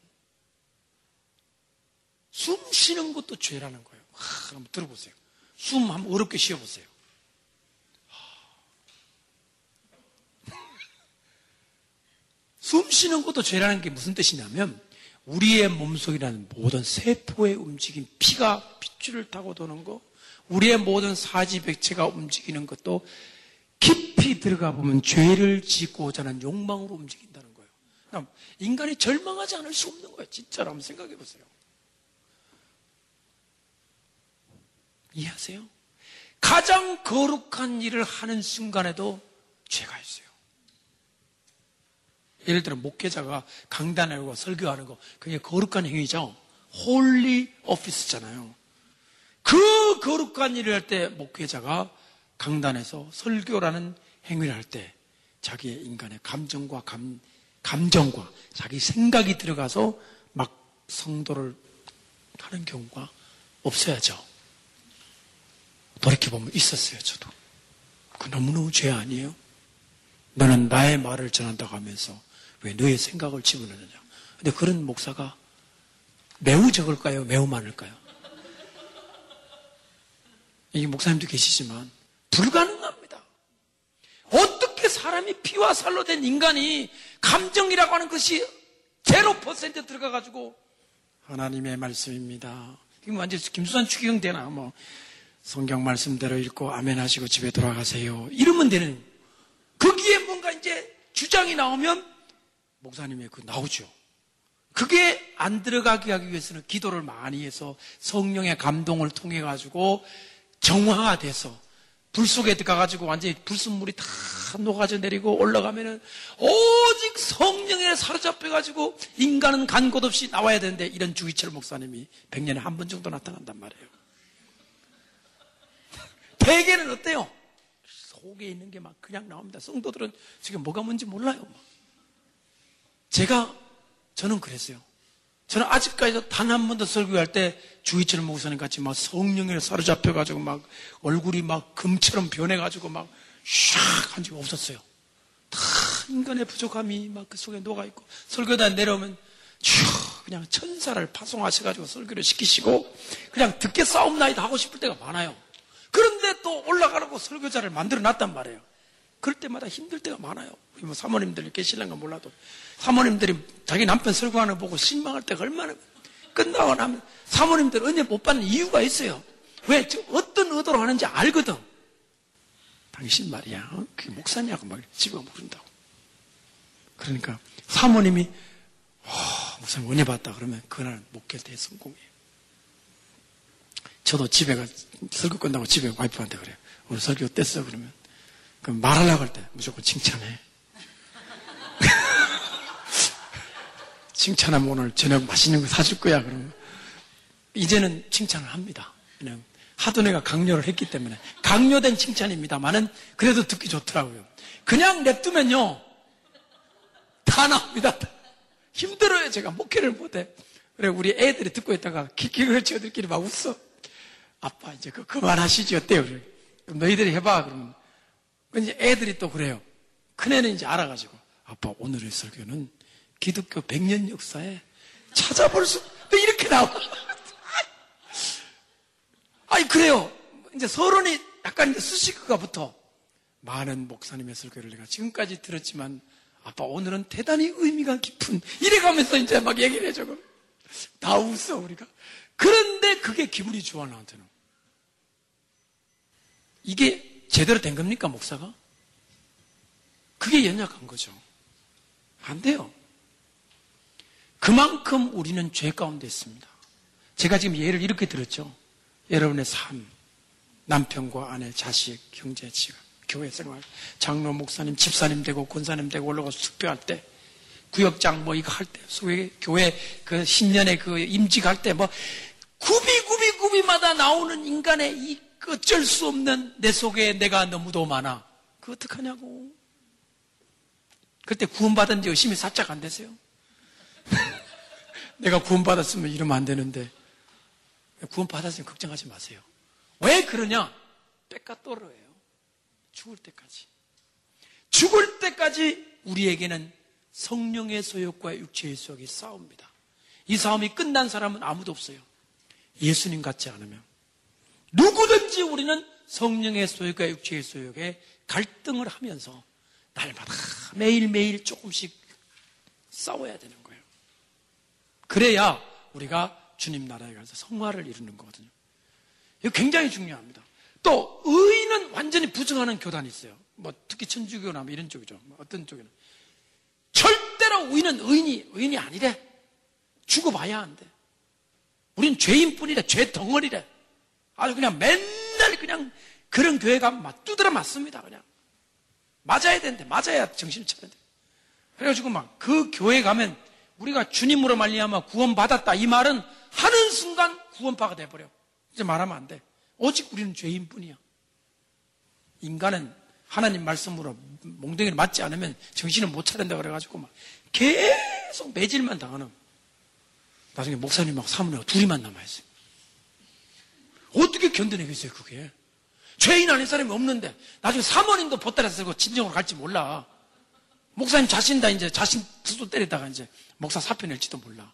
숨 쉬는 것도 죄라는 거예요. 하, 한번 들어보세요. 숨 한번 어렵게 쉬어보세요. 숨 쉬는 것도 죄라는 게 무슨 뜻이냐면 우리의 몸속이라는 모든 세포의 움직임, 피가 핏줄을 타고 도는 거, 우리의 모든 사지백체가 움직이는 것도 깊이 들어가 보면 죄를 짓고자 하는 욕망으로 움직인다는 거예요. 인간이 절망하지 않을 수 없는 거예요. 진짜로 한번 생각해 보세요. 이해하세요? 가장 거룩한 일을 하는 순간에도 죄가 있어요. 예를 들어 목회자가 강단에 오고 설교하는 거 그게 거룩한 행위죠. holy office잖아요. 그 거룩한 일을 할 때 목회자가 강단에서 설교라는 행위를 할 때 자기의 인간의 감정과 감, 감정과 자기 생각이 들어가서 막 성도를 하는 경우가 없어야죠. 돌이켜보면 있었어요, 저도. 그 너무너무 죄 아니에요? 너는 나의 말을 전한다고 하면서 왜 너의 생각을 집어넣느냐. 근데 그런 목사가 매우 적을까요? 매우 많을까요? 이 목사님도 계시지만 불가능합니다. 어떻게 사람이 피와 살로 된 인간이 감정이라고 하는 것이 제로 퍼센트 들어가가지고 하나님의 말씀입니다. 이거 완전 김수산 추기경 되나 뭐 성경 말씀대로 읽고 아멘 하시고 집에 돌아가세요. 이러면 되는 거기에 뭔가 이제 주장이 나오면 목사님의 그 나오죠. 그게 안 들어가게 하기 위해서는 기도를 많이 해서 성령의 감동을 통해 가지고 정화가 돼서 불 속에 들어가가지고 완전히 불순물이 다 녹아져 내리고 올라가면은 오직 성령에 사로잡혀가지고 인간은 간 곳 없이 나와야 되는데 이런 주기철 목사님이 100년에 한 번 정도 나타난단 말이에요. 대개는 어때요? 속에 있는 게 막 그냥 나옵니다. 성도들은 지금 뭐가 뭔지 몰라요. 제가, 저는 그랬어요. 저는 아직까지도 단 한 번도 설교할 때 주의철 목사님 같이 막 성령에 사로잡혀가지고 막 얼굴이 막 금처럼 변해가지고 막 샥 한 적이 없었어요. 다 인간의 부족함이 막 그 속에 녹아있고 설교단 내려오면 쭉 그냥 천사를 파송하셔가지고 설교를 시키시고 그냥 듣게 싸움나이다 하고 싶을 때가 많아요. 그런데 또 올라가라고 설교자를 만들어 놨단 말이에요. 그럴 때마다 힘들 때가 많아요. 뭐 사모님들 계실랑가 몰라도 사모님들이 자기 남편 설교하는 거 보고 실망할 때가 얼마나 끝나고 나면 사모님들 은혜 못 받는 이유가 있어요. 왜? 어떤 의도로 하는지 알거든. 당신 말이야. 어? 그게 목사냐고 막 집에 모른다고. 그러니까 사모님이 와, 목사님 은혜 받다 그러면 그날 목회 대성공이에요. 저도 집에 가 설교 끝나고 집에 와이프한테 그래요. 오늘 설교 뗐어 그러면 그럼 말하려고 할 때 무조건 칭찬해. 칭찬하면 오늘 저녁 맛있는 거 사줄 거야. 그러면 이제는 칭찬을 합니다. 그냥 하도 내가 강요를 했기 때문에 강요된 칭찬입니다만은 그래도 듣기 좋더라고요. 그냥 냅두면요 다 나옵니다. 힘들어요. 제가 목회를 못해. 그래 우리 애들이 듣고 있다가 키키를 지어들끼리 막 웃어. 아빠 이제 그 그만하시지 어때요? 그래. 너희들이 해봐 그러면 이제 애들이 또 그래요. 큰 애는 이제 알아가지고 아빠 오늘의 설교는 기독교 100년 역사에 찾아볼 수 이렇게 나와. 아니 그래요. 이제 서론이 약간 이제 수식어가 붙어. 많은 목사님의 설교를 내가 지금까지 들었지만 아빠 오늘은 대단히 의미가 깊은 이래가면서 이제 막 얘기를 해줘. 다 웃어 우리가. 그런데 그게 기분이 좋아 나한테는. 이게 제대로 된 겁니까 목사가? 그게 연약한 거죠. 안 돼요. 그만큼 우리는 죄 가운데 있습니다. 제가 지금 예를 이렇게 들었죠. 여러분의 삶, 남편과 아내, 자식, 형제, 지가 교회 생활, 장로, 목사님, 집사님 되고 권사님 되고 올라가서 숙배할 때, 구역장 뭐 이거 할 때, 소위 교회 그 신년에 그 임직할 때 뭐 구비구비구비마다 나오는 인간의 이 어쩔 수 없는 내 속에 내가 너무도 많아. 그 어떡하냐고. 그때 구원받은 지 열심히 살짝 안 되세요? 내가 구원받았으면 이러면 안 되는데. 구원받았으면 걱정하지 마세요. 왜 그러냐? 때가 떨어요. 죽을 때까지. 죽을 때까지 우리에게는 성령의 소욕과 육체의 소욕이 싸웁니다. 이 싸움이 끝난 사람은 아무도 없어요. 예수님 같지 않으면. 누구든지 우리는 성령의 소욕과 육체의 소욕에 갈등을 하면서 날마다 매일매일 조금씩 싸워야 되는 거예요. 그래야 우리가 주님 나라에 가서 성화를 이루는 거거든요. 이거 굉장히 중요합니다. 또 의인은 완전히 부정하는 교단이 있어요. 뭐 특히 천주교나 뭐 이런 쪽이죠. 뭐 어떤 쪽에는 절대로 의인은 의인이 의인이 아니래. 죽어봐야 한대. 우린 죄인뿐이래. 죄 덩어리래. 아주 그냥 맨날 그냥 그런 교회 가면 막 두드려 맞습니다. 그냥 맞아야 되는데 맞아야 정신을 차려야 돼. 그래가지고 막 그 교회 가면 우리가 주님으로 말미암아 구원받았다 이 말은 하는 순간 구원파가 돼버려. 이제 말하면 안 돼. 오직 우리는 죄인뿐이야. 인간은 하나님 말씀으로 몽둥이를 맞지 않으면 정신을 못 차린다 그래가지고 막 계속 매질만 당하는. 나중에 목사님하고 사모님하고 둘이만 남아있어요. 어떻게 견뎌내겠어요, 그게? 죄인 아닌 사람이 없는데, 나중에 사모님도 보따리 쓰고 진정으로 갈지 몰라. 목사님 자신 다 이제 자신 스스로 때리다가 이제 목사 사표 낼지도 몰라.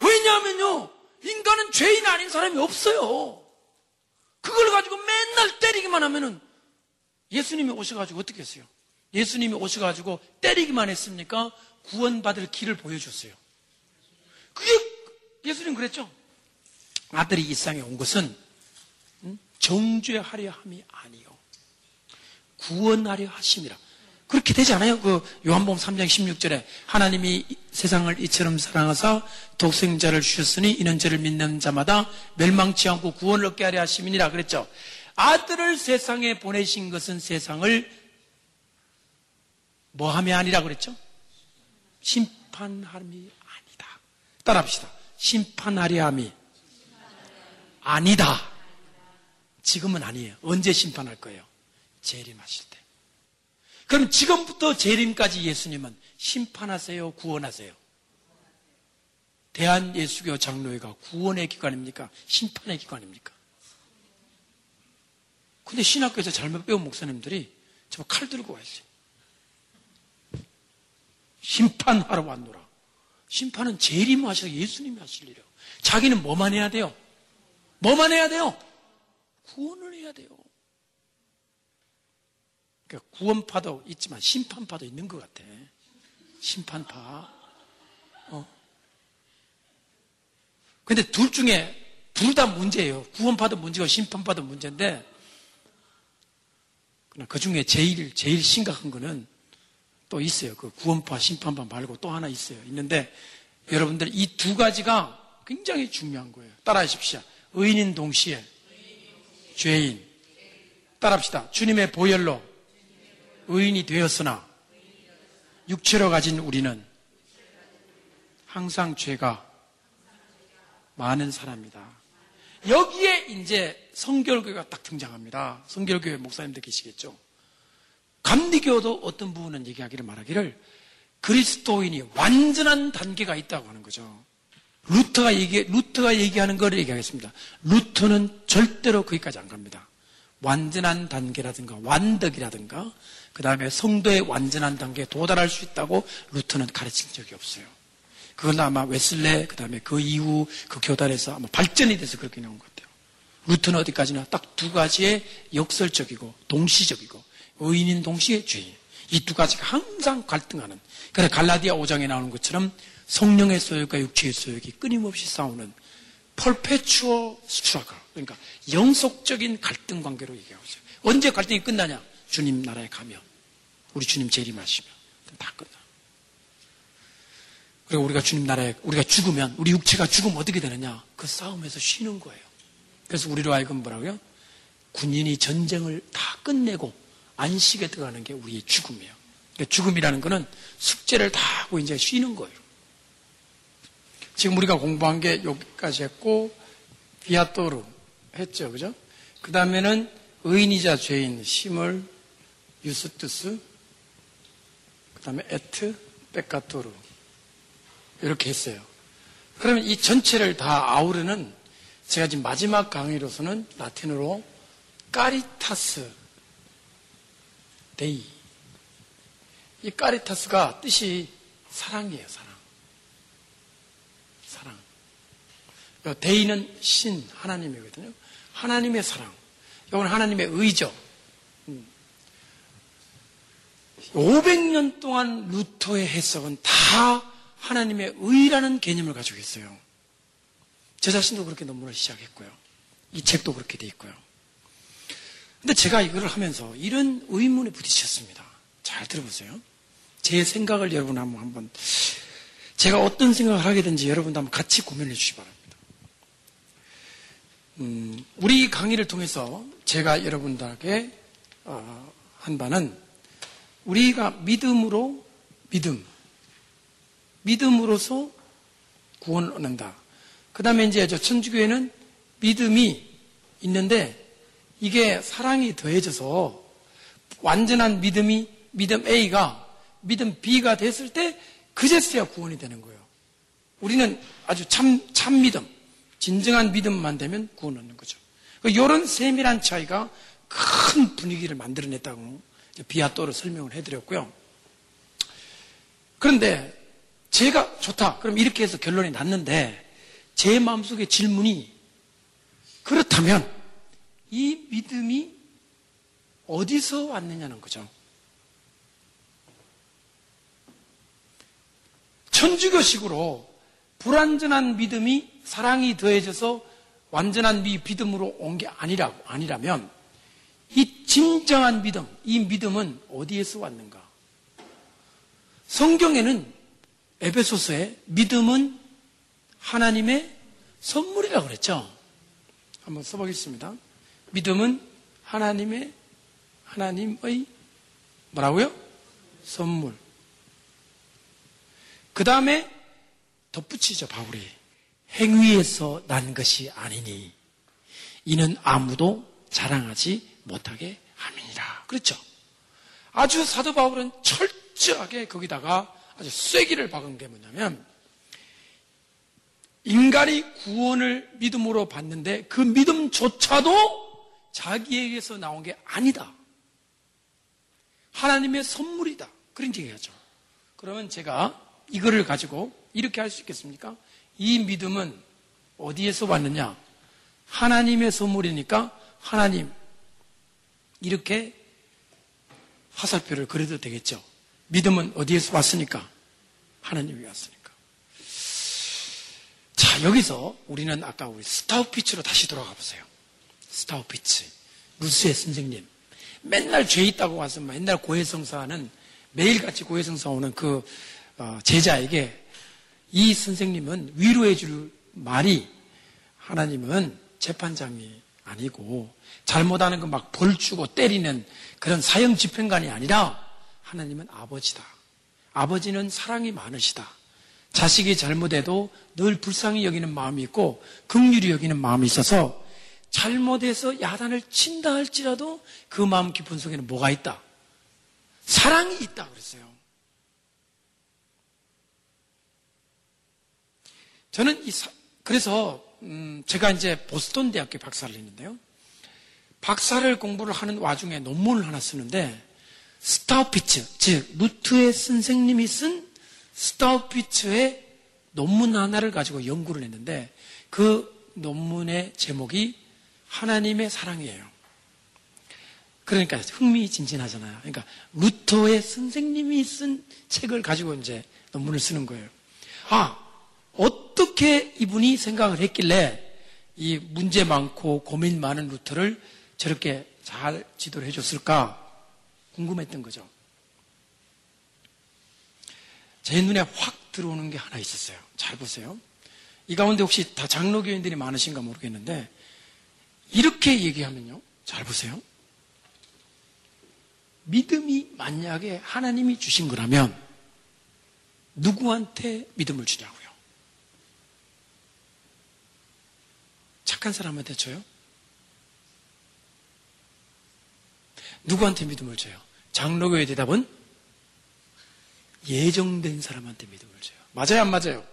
왜냐하면요, 인간은 죄인 아닌 사람이 없어요. 그걸 가지고 맨날 때리기만 하면은 예수님이 오셔가지고 어떻게 했어요? 예수님이 오셔가지고 때리기만 했습니까? 구원받을 길을 보여줬어요. 그게 예수님 그랬죠? 아들이 이 땅에 온 것은 정죄하려 함이 아니요. 구원하려 하심이라. 그렇게 되지 않아요? 그 요한복음 3장 16절에 하나님이 세상을 이처럼 사랑하사 독생자를 주셨으니 이는 저를 믿는 자마다 멸망치 않고 구원을 얻게 하려 하심이니라 그랬죠. 아들을 세상에 보내신 것은 세상을 뭐함이 아니라 그랬죠? 심판함이 아니다. 따라합시다. 심판하려 함이 아니다. 지금은 아니에요. 언제 심판할 거예요? 재림하실 때. 그럼 지금부터 재림까지 예수님은 심판하세요, 구원하세요? 대한 예수교 장로회가 구원의 기관입니까? 심판의 기관입니까? 근데 신학교에서 잘못 배운 목사님들이 저 칼 들고 와 있어요. 심판하러 왔노라. 심판은 재림이 하시라 예수님이 하실 일이요. 자기는 뭐만 해야 돼요? 뭐만 해야 돼요? 구원을 해야 돼요. 그러니까 구원파도 있지만 심판파도 있는 것 같아. 심판파. 어. 근데 둘 중에 둘 다 문제예요. 구원파도 문제고 심판파도 문제인데 그 중에 제일 제일 심각한 거는 또 있어요. 그 구원파, 심판파 말고 또 하나 있어요. 있는데 여러분들 이 두 가지가 굉장히 중요한 거예요. 따라하십시오. 의인인 동시에 죄인. 따라합시다. 주님의 보혈로 의인이 되었으나 육체로 가진 우리는 항상 죄가 많은 사람이다. 여기에 이제 성결교가 딱 등장합니다. 성결교회 목사님들 계시겠죠. 감리교도 어떤 부분은 얘기하기를 말하기를 그리스도인이 완전한 단계가 있다고 하는 거죠. 루터가 얘기, 루터가 얘기하는 걸 얘기하겠습니다. 루터는 절대로 거기까지 안 갑니다. 완전한 단계라든가 완덕이라든가 그 다음에 성도의 완전한 단계에 도달할 수 있다고 루터는 가르친 적이 없어요. 그건 아마 웨슬레 그 다음에 그 이후 그 교단에서 아마 발전이 돼서 그렇게 나온 것 같아요. 루터는 어디까지나 딱 두 가지의 역설적이고 동시적이고 의인인 동시에 죄인 이 두 가지가 항상 갈등하는 그래 갈라디아 5장에 나오는 것처럼 성령의 소욕과 육체의 소욕이 끊임없이 싸우는 펄페추어 스트라글 그러니까 영속적인 갈등 관계로 얘기하고 있어요. 언제 갈등이 끝나냐? 주님 나라에 가면 우리 주님 재림하시면 다 끝나. 그리고 우리가 주님 나라에 우리가 죽으면 우리 육체가 죽으면 어떻게 되느냐? 그 싸움에서 쉬는 거예요. 그래서 우리로 하여금 뭐라고요? 군인이 전쟁을 다 끝내고 안식에 들어가는 게 우리의 죽음이에요. 그러니까 죽음이라는 것은 숙제를 다 하고 이제 쉬는 거예요. 지금 우리가 공부한 게 여기까지 했고 viator 했죠, 그죠? 그 다음에는 의인이자 죄인 simul iustus 그 다음에 et peccator 이렇게 했어요. 그러면 이 전체를 다 아우르는 제가 지금 마지막 강의로서는 라틴어로 caritas Dei. 이 까리타스가 뜻이 사랑이에요, 사랑. 사랑. 데이는 신, 하나님이거든요. 하나님의 사랑. 이건 하나님의 의죠. 500년 음. 동안 루터의 해석은 다 하나님의 의라는 개념을 가지고 있어요. 저 자신도 그렇게 논문을 시작했고요. 이 책도 그렇게 돼 있고요. 근데 제가 이걸 하면서 이런 의문에 부딪혔습니다. 잘 들어보세요. 제 생각을 여러분 한번, 한번 제가 어떤 생각을 하게 된지 여러분도 한번 같이 고민해 주시기 바랍니다. 음, 우리 강의를 통해서 제가 여러분들에게 어, 한 바는 우리가 믿음으로 믿음, 믿음으로서 구원을 얻는다. 그 다음에 이제 저 천주교에는 믿음이 있는데 이게 사랑이 더해져서 완전한 믿음이 믿음 A가 믿음 B가 됐을 때 그제서야 구원이 되는 거예요. 우리는 아주 참, 참 믿음, 진정한 믿음만 되면 구원 얻는 거죠. 이런 그러니까 세밀한 차이가 큰 분위기를 만들어냈다고 비아또로 설명을 해드렸고요. 그런데 제가 좋다. 그럼 이렇게 해서 결론이 났는데 제 마음속에 질문이 그렇다면 이 믿음이 어디서 왔느냐는 거죠. 천주교식으로 불완전한 믿음이 사랑이 더해져서 완전한 믿음으로 온 게 아니라, 아니라면 이 진정한 믿음, 이 믿음은 어디에서 왔는가? 성경에는 에베소서에 믿음은 하나님의 선물이라고 그랬죠. 한번 써보겠습니다. 믿음은 하나님의 하나님의 뭐라고요? 선물. 그 다음에 덧붙이죠 바울이 행위에서 난 것이 아니니 이는 아무도 자랑하지 못하게 함이니라. 그렇죠? 아주 사도 바울은 철저하게 거기다가 아주 쐐기를 박은 게 뭐냐면 인간이 구원을 믿음으로 받는데 그 믿음조차도 자기에게서 나온 게 아니다. 하나님의 선물이다. 그런 얘기하죠. 그러면 제가 이거를 가지고 이렇게 할 수 있겠습니까? 이 믿음은 어디에서 왔느냐? 하나님의 선물이니까 하나님 이렇게 화살표를 그려도 되겠죠. 믿음은 어디에서 왔으니까? 하나님이 왔으니까. 자, 여기서 우리는 아까 우리 스타우피츠로 다시 돌아가 보세요. 스타우피츠. 루스의 선생님. 맨날 죄 있다고 와서 맨날 고해성사하는 매일같이 고해성사 오는 그 어, 제자에게 이 선생님은 위로해 줄 말이 하나님은 재판장이 아니고 잘못하는 거 막 벌 주고 때리는 그런 사형 집행관이 아니라 하나님은 아버지다. 아버지는 사랑이 많으시다. 자식이 잘못해도 늘 불쌍히 여기는 마음이 있고 극률이 여기는 마음이 있어서 잘못해서 야단을 친다 할지라도 그 마음 깊은 속에는 뭐가 있다? 사랑이 있다 그랬어요. 저는 이 사, 그래서 음, 제가 이제 보스턴 대학교 박사를 했는데요. 박사를 공부를 하는 와중에 논문을 하나 쓰는데 스타우피츠, 즉 루트의 선생님이 쓴 스타우피츠의 논문 하나를 가지고 연구를 했는데 그 논문의 제목이 하나님의 사랑이에요. 그러니까 흥미진진하잖아요. 그러니까 루터의 선생님이 쓴 책을 가지고 이제 논문을 쓰는 거예요. 아, 어떻게 이분이 생각을 했길래 이 문제 많고 고민 많은 루터를 저렇게 잘 지도를 해줬을까 궁금했던 거죠. 제 눈에 확 들어오는 게 하나 있었어요. 잘 보세요. 이 가운데 혹시 다 장로교인들이 많으신가 모르겠는데 이렇게 얘기하면요. 잘 보세요. 믿음이 만약에 하나님이 주신 거라면 누구한테 믿음을 주냐고요? 착한 사람한테 줘요? 누구한테 믿음을 줘요? 장로교의 대답은 예정된 사람한테 믿음을 줘요. 맞아요, 안 맞아요?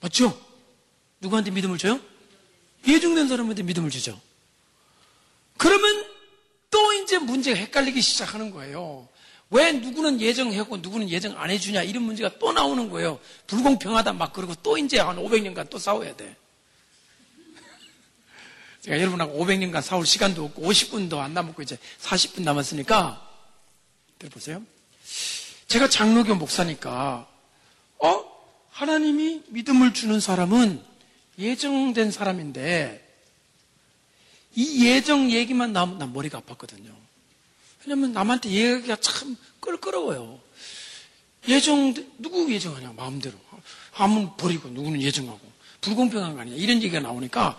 맞죠? 누구한테 믿음을 줘요? 예정된 사람한테 믿음을 주죠. 그러면 또 이제 문제가 헷갈리기 시작하는 거예요. 왜 누구는 예정하고 누구는 예정 안 해주냐 이런 문제가 또 나오는 거예요. 불공평하다 막 그러고 또 이제 한 500년간 또 싸워야 돼. 제가 여러분하고 500년간 싸울 시간도 없고 50분도 안 남았고 이제 40분 남았으니까 들어보세요. 제가 장로교 목사니까 어? 하나님이 믿음을 주는 사람은 예정된 사람인데 이 예정 얘기만 나오면 난 머리가 아팠거든요. 왜냐면 남한테 얘기가 참 껄끄러워요. 예정, 누구 예정하냐, 마음대로. 한번 버리고 누구는 예정하고. 불공평한 거 아니냐. 이런 얘기가 나오니까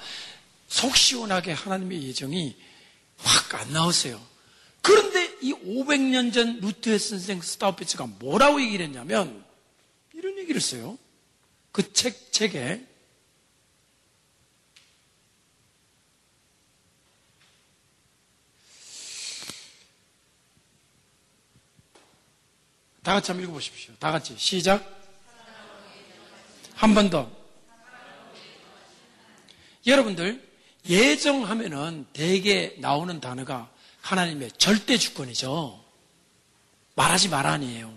속 시원하게 하나님의 예정이 확 안 나왔어요. 그런데 이 500년 전 루트의 선생 스타우피츠가 뭐라고 얘기를 했냐면 이런 얘기를 했어요. 그 책, 책에 다 같이 한번 읽어보십시오. 다 같이. 시작. 한 번 더. 여러분들, 예정하면은 대개 나오는 단어가 하나님의 절대 주권이죠. 말하지 마라 아니에요.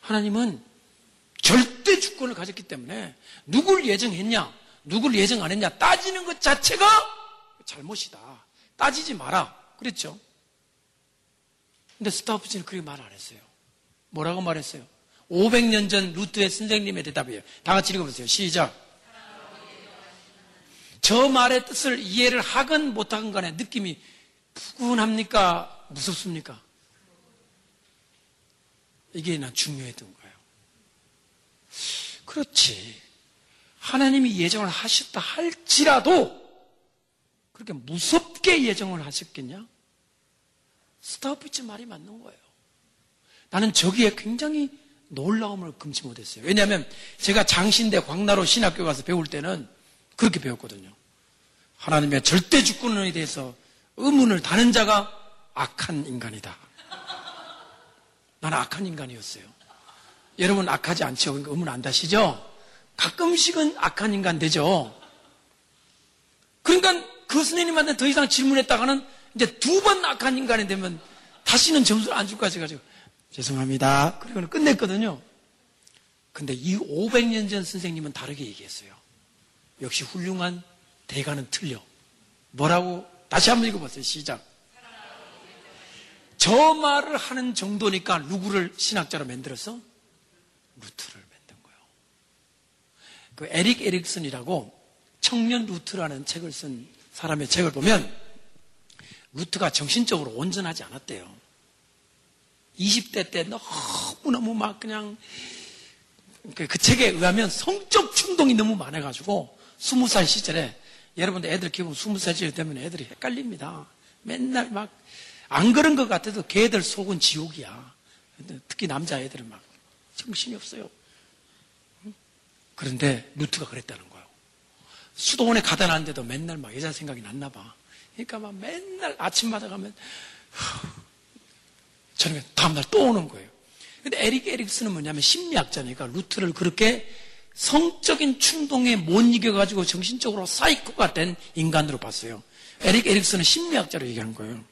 하나님은 절대 주권을 가졌기 때문에 누굴 예정했냐, 누굴 예정 안 했냐 따지는 것 자체가 잘못이다. 따지지 마라. 그랬죠. 근데 스타프지는 그렇게 말 안 했어요. 뭐라고 말했어요? 500년 전 루트의 선생님의 대답이에요. 다 같이 읽어보세요. 시작. 저 말의 뜻을 이해를 하건 못하건 간에 느낌이 푸근합니까? 무섭습니까? 이게 난 중요했던 거예요. 그렇지. 하나님이 예정을 하셨다 할지라도 그렇게 무섭게 예정을 하셨겠냐? 스타프치 말이 맞는 거예요. 나는 저기에 굉장히 놀라움을 금치 못했어요. 왜냐하면 제가 장신대 광나로 신학교 가서 배울 때는 그렇게 배웠거든요. 하나님의 절대 주권에 대해서 의문을 다는 자가 악한 인간이다. 나는 악한 인간이었어요. 여러분 악하지 않죠? 그러니까 의문 안 다시죠? 가끔씩은 악한 인간 되죠. 그러니까 그 선생님한테 더 이상 질문했다가는 이제 두 번 악한 인간이 되면 다시는 점수를 안 줄까 해가지고 죄송합니다. 그리고는 끝냈거든요. 근데 이 500년 전 선생님은 다르게 얘기했어요. 역시 훌륭한 대가는 틀려. 뭐라고? 다시 한번 읽어보세요. 시작. 저 말을 하는 정도니까 누구를 신학자로 만들었어? 루터를 만든 거예요. 그 에릭 에릭슨이라고 청년 루터라는 책을 쓴 사람의 책을 보면 루터가 정신적으로 온전하지 않았대요. 20대 때 너무너무 막 그냥 그, 그 책에 의하면 성적 충동이 너무 많아가지고 20살 시절에 여러분들 애들 키우면 20살 시절 되면 애들이 헷갈립니다. 맨날 막 안 그런 것 같아도 걔들 속은 지옥이야. 특히 남자애들은 막 정신이 없어요. 그런데 루트가 그랬다는 거예요. 수도원에 가다 놨는데도 맨날 막 여자 생각이 났나 봐. 그러니까 막 맨날 아침마다 가면 저녁에 다음날 또 오는 거예요. 근데 에릭 에릭슨은 뭐냐면 심리학자니까 루터를 그렇게 성적인 충동에 못 이겨가지고 정신적으로 사이코가 된 인간으로 봤어요. 에릭 에릭슨은 심리학자로 얘기하는 거예요.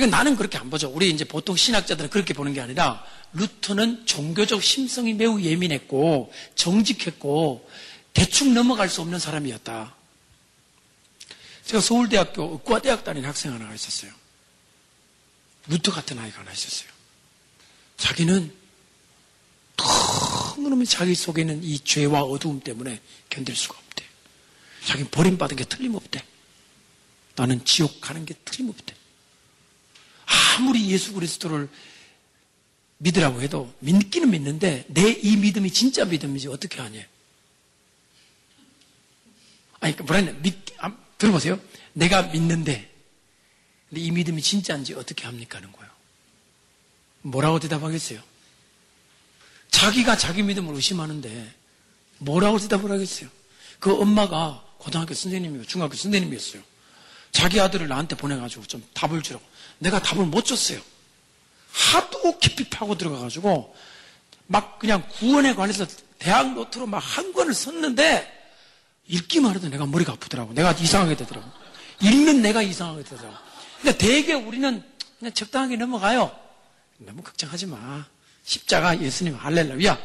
그러니까 나는 그렇게 안 보죠. 우리 이제 보통 신학자들은 그렇게 보는 게 아니라 루터는 종교적 심성이 매우 예민했고 정직했고 대충 넘어갈 수 없는 사람이었다. 제가 서울대학교 의과대학 다니는 학생 하나가 있었어요. 루터 같은 아이가 하나 있었어요. 자기는 너무너무 자기 속에 있는 이 죄와 어두움 때문에 견딜 수가 없대. 자기는 버림받은 게 틀림없대. 나는 지옥 가는 게 틀림없대. 아무리 예수 그리스도를 믿으라고 해도 믿기는 믿는데 내 이 믿음이 진짜 믿음인지 어떻게 하냐? 아니, 그러니까 뭐라 했냐? 믿, 아, 들어보세요. 내가 믿는데 근데 이 믿음이 진짜인지 어떻게 합니까? 하는 거예요. 뭐라고 대답하겠어요? 자기가 자기 믿음을 의심하는데 뭐라고 대답을 하겠어요? 그 엄마가 고등학교 선생님이고 중학교 선생님이었어요. 자기 아들을 나한테 보내가지고 좀 답을 주라고. 내가 답을 못 줬어요. 하도 깊이 파고 들어가가지고 막 그냥 구원에 관해서 대학 노트로 막 한 권을 썼는데 읽기만 해도 내가 머리가 아프더라고. 내가 이상하게 되더라고. 읽는 내가 이상하게 되더라고. 근데 대개 우리는 그냥 적당하게 넘어가요. 너무 걱정하지 마. 십자가 예수님 할렐루야.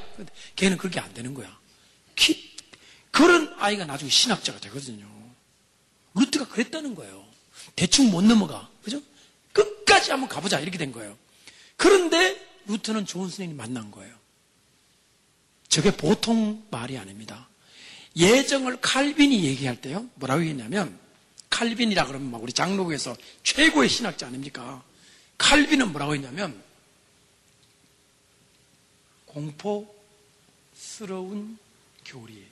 걔는 그렇게 안 되는 거야. 그런 아이가 나중에 신학자가 되거든요. 루트가 그랬다는 거예요. 대충 못 넘어가. 그죠? 끝까지 한번 가보자. 이렇게 된 거예요. 그런데 루트는 좋은 스님이 만난 거예요. 저게 보통 말이 아닙니다. 예정을 칼빈이 얘기할 때요. 뭐라고 얘기했냐면 칼빈이라 그러면 막 우리 장로교에서 최고의 신학자 아닙니까? 칼빈은 뭐라고 했냐면 공포스러운 교리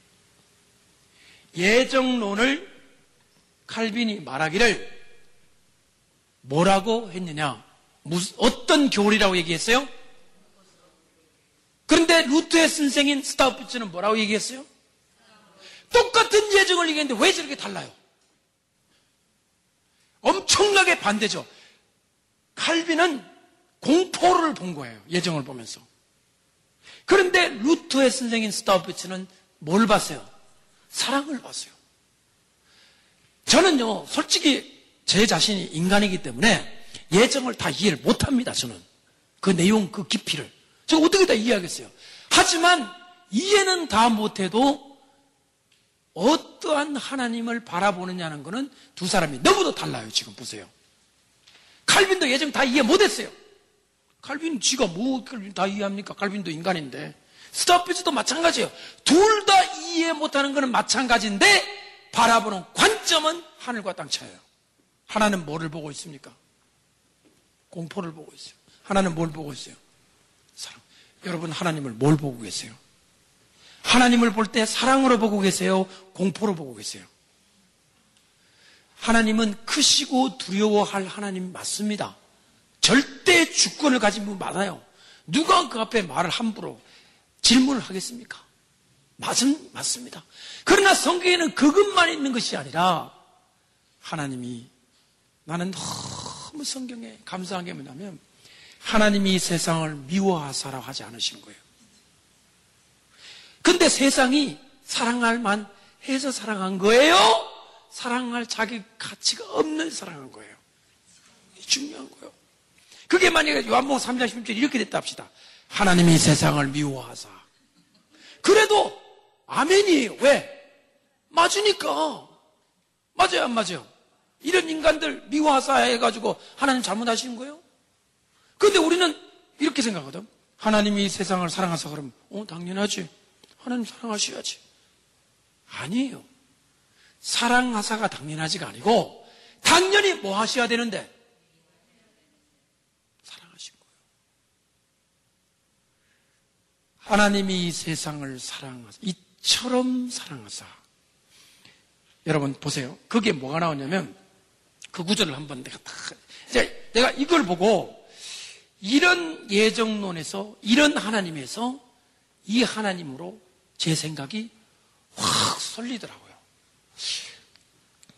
예정론을 칼빈이 말하기를 뭐라고 했느냐? 무슨, 어떤 교리라고 얘기했어요? 그런데 루트의 선생인 스타우피츠는 뭐라고 얘기했어요? 똑같은 예정을 얘기했는데 왜 저렇게 달라요? 엄청나게 반대죠. 칼빈은 공포를 본 거예요. 예정을 보면서. 그런데 루트의 선생인 스타우피츠는 뭘 봤어요? 사랑을 봤어요. 저는요, 솔직히 제 자신이 인간이기 때문에 예정을 다 이해를 못합니다. 저는 그 내용, 그 깊이를 제가 어떻게 다 이해하겠어요. 하지만 이해는 다 못해도 어떠한 하나님을 바라보느냐는 것은 두 사람이 너무도 달라요. 지금 보세요. 칼빈도 예정 다 이해 못했어요. 칼빈 지가 뭐 칼빈 다 이해합니까? 칼빈도 인간인데 스타피즈도 마찬가지예요. 둘 다 이해 못하는 것은 마찬가지인데 바라보는 관점은 하늘과 땅 차예요. 하나는 뭐를 보고 있습니까? 공포를 보고 있어요. 하나는 뭘 보고 있어요? 사랑. 여러분 하나님을 뭘 보고 계세요? 하나님을 볼 때 사랑으로 보고 계세요? 공포로 보고 계세요? 하나님은 크시고 두려워할 하나님 맞습니다. 절대 주권을 가진 분 많아요. 누가 그 앞에 말을 함부로 질문을 하겠습니까? 맞은, 맞습니다. 그러나 성경에는 그것만 있는 것이 아니라 하나님이 나는 너무 성경에 감사한 게 뭐냐면 하나님이 세상을 미워하사라고 하지 않으신 거예요. 근데 세상이 사랑할 만 해서 사랑한 거예요? 사랑할 자기 가치가 없는 사랑한 거예요. 중요한 거예요. 그게 만약에 요한복음 3장 16절 이렇게 됐다 합시다. 하나님이 세상을 미워하사. 그래도 아멘이에요. 왜? 맞으니까. 맞아요, 안 맞아요? 이런 인간들 미워하사 해가지고 하나님 잘못하시는 거예요? 근데 우리는 이렇게 생각하거든. 하나님이 세상을 사랑하사 그러면, 어, 당연하지. 하나님 사랑하셔야지. 아니에요. 사랑하사가 당연하지가 아니고, 당연히 뭐 하셔야 되는데? 사랑하신 거예요. 하나님이 이 세상을 사랑하사, 이처럼 사랑하사. 여러분 보세요. 그게 뭐가 나오냐면, 그 구절을 한번 내가 다, 이제 내가 이걸 보고, 이런 예정론에서, 이런 하나님에서, 이 하나님으로 제 생각이 확 설리더라고요.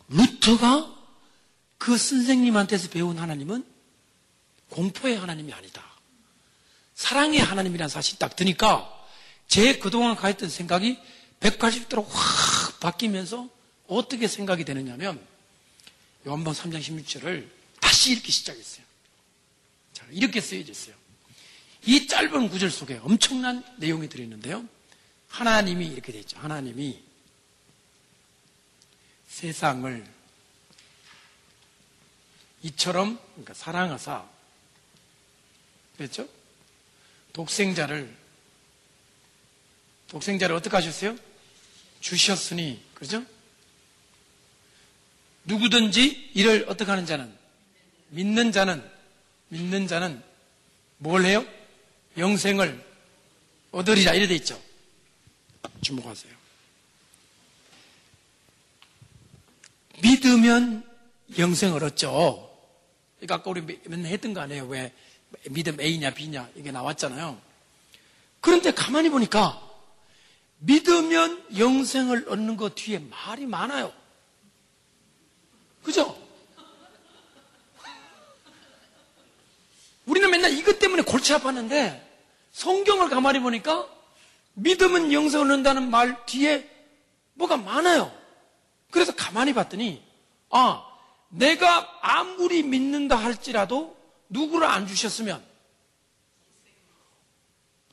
루터가 그 선생님한테서 배운 하나님은 공포의 하나님이 아니다. 사랑의 하나님이라는 사실이 딱 드니까 제 그동안 가했던 생각이 180도로 확 바뀌면서 어떻게 생각이 되느냐면 요한번 3장 16절을 다시 읽기 시작했어요. 자, 이렇게 쓰여져 있어요. 이 짧은 구절 속에 엄청난 내용이 들어있는데요. 하나님이 이렇게 되어 있죠. 하나님이 세상을 이처럼 그러니까 사랑하사 그랬죠? 독생자를 독생자를 어떻게 하셨어요? 주셨으니 그렇죠? 누구든지 이를 어떻게 하는 자는 믿는 자는 믿는 자는 뭘 해요? 영생을 얻으리라 이래 돼 있죠. 주목하세요. 믿으면 영생을 얻죠. 그러니까 아까 우리 맨날 했던 거 아니에요? 왜 믿음 A냐 B냐 이게 나왔잖아요. 그런데 가만히 보니까 믿으면 영생을 얻는 것 뒤에 말이 많아요. 그죠? 우리는 맨날 이것 때문에 골치 아팠는데 성경을 가만히 보니까 믿음은 영생을 얻는다는 말 뒤에 뭐가 많아요. 그래서 가만히 봤더니 아 내가 아무리 믿는다 할지라도 누구를 안 주셨으면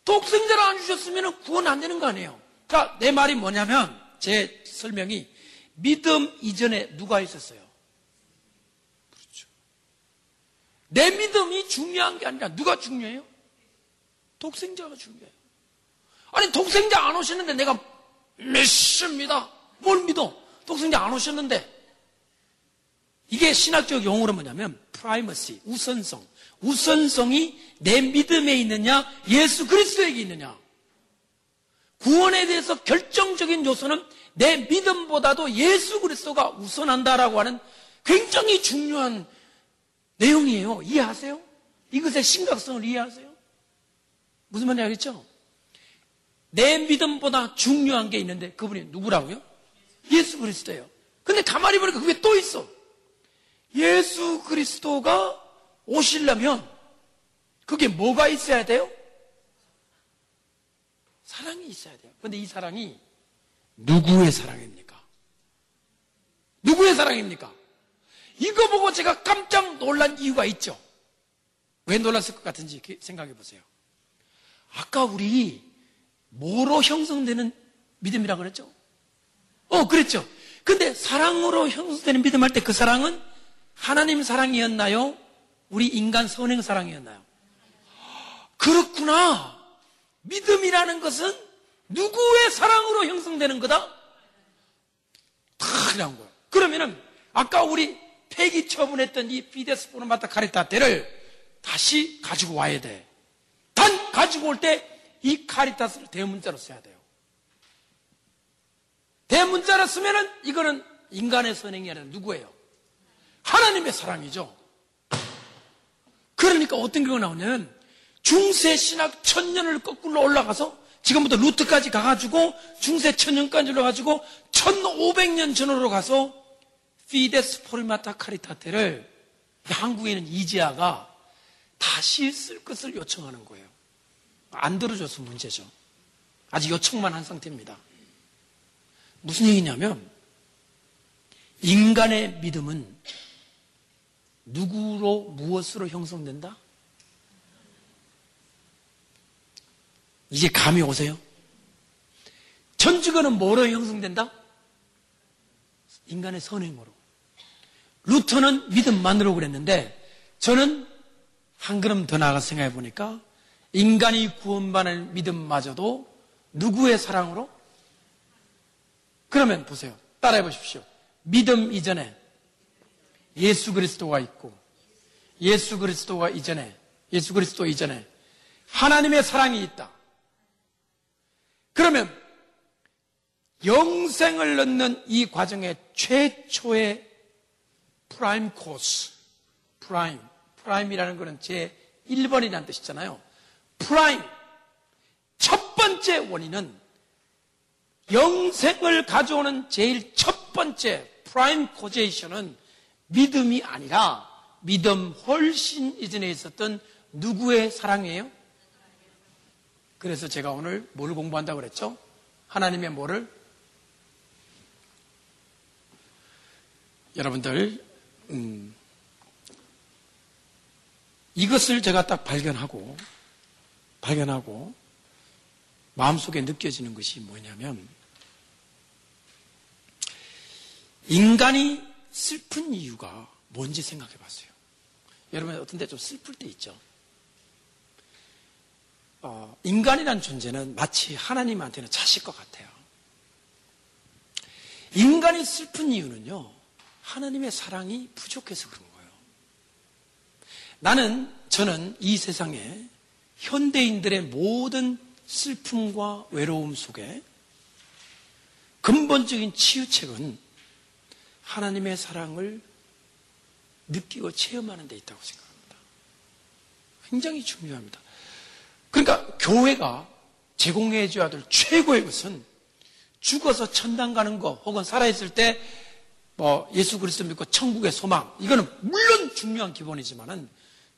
독생자를 안 주셨으면 구원 안 되는 거 아니에요. 그러니까 내 말이 뭐냐면 제 설명이 믿음 이전에 누가 있었어요? 그렇죠. 내 믿음이 중요한 게 아니라 누가 중요해요? 독생자가 중요해요. 아니 독생자 안 오셨는데 내가 믿습니다. 뭘 믿어? 독생자 안 오셨는데 이게 신학적 용어로 뭐냐면 primacy, 우선성. 우선성이 내 믿음에 있느냐, 예수 그리스도에게 있느냐. 구원에 대해서 결정적인 요소는 내 믿음보다도 예수 그리스도가 우선한다라고 하는 굉장히 중요한 내용이에요. 이해하세요? 이것의 심각성을 이해하세요? 무슨 말인지 알겠죠? 내 믿음보다 중요한 게 있는데 그분이 누구라고요? 예수 그리스도예요. 근데 가만히 보니까 그게 또 있어. 예수 그리스도가 오시려면 그게 뭐가 있어야 돼요? 사랑이 있어야 돼요. 근데 이 사랑이 누구의 사랑입니까? 누구의 사랑입니까? 이거 보고 제가 깜짝 놀란 이유가 있죠. 왜 놀랐을 것 같은지 생각해 보세요. 아까 우리 뭐로 형성되는 믿음이라 그랬죠? 어, 그랬죠. 근데 사랑으로 형성되는 믿음 할 때 그 사랑은 하나님 사랑이었나요? 우리 인간 선행 사랑이었나요? 그렇구나. 믿음이라는 것은 누구의 사랑으로 형성되는 거다? 다이란 거예요. 그러면은 아까 우리 폐기 처분했던 이 피데스 포르마타 카리타테를 다시 가지고 와야 돼. 단 가지고 올 때 이 카리타스를 대문자로 써야 돼요. 대문자로 쓰면은 이거는 인간의 선행이 아니라 누구예요? 하나님의 사랑이죠. 그러니까 어떤 경우가 나오냐면 중세 신학 천년을 거꾸로 올라가서 지금부터 루트까지 가가지고 중세 천년까지 올라가지고 1500년 전으로 가서 피데스 포리마타 카리타테를 한국에 있는 이지아가 다시 쓸 것을 요청하는 거예요. 안 들어줘서 문제죠. 아직 요청만 한 상태입니다. 무슨 얘기냐면 인간의 믿음은 누구로 무엇으로 형성된다? 이제 감이 오세요? 천주교는 뭐로 형성된다? 인간의 선행으로. 루터는 믿음만으로 그랬는데 저는 한 걸음 더 나아가 생각해 보니까 인간이 구원받는 믿음마저도 누구의 사랑으로? 그러면 보세요. 따라해 보십시오. 믿음 이전에 예수 그리스도가 있고 예수 그리스도가 이전에 예수 그리스도 이전에 하나님의 사랑이 있다. 그러면 영생을 얻는 이 과정의 최초의 prime cause, prime, prime이라는 것은 제 1번이라는 뜻이잖아요. prime, 첫 번째 원인은 영생을 가져오는 제일 첫 번째 prime causation은 믿음이 아니라 믿음 훨씬 이전에 있었던 누구의 사랑이에요? 그래서 제가 오늘 뭘 공부한다고 그랬죠? 하나님의 뭐를? 여러분들, 음, 이것을 제가 딱 발견하고, 발견하고, 마음속에 느껴지는 것이 뭐냐면, 인간이 슬픈 이유가 뭔지 생각해 봤어요. 여러분, 어떤 데 좀 슬플 때 있죠? 어, 인간이란 존재는 마치 하나님한테는 자식과 같아요. 인간이 슬픈 이유는요, 하나님의 사랑이 부족해서 그런 거예요. 나는, 저는 이 세상에 현대인들의 모든 슬픔과 외로움 속에 근본적인 치유책은 하나님의 사랑을 느끼고 체험하는 데 있다고 생각합니다. 굉장히 중요합니다. 그러니까 교회가 제공해줘야 될 최고의 것은 죽어서 천당 가는 거 혹은 살아있을 때 뭐 예수 그리스도 믿고 천국의 소망 이거는 물론 중요한 기본이지만은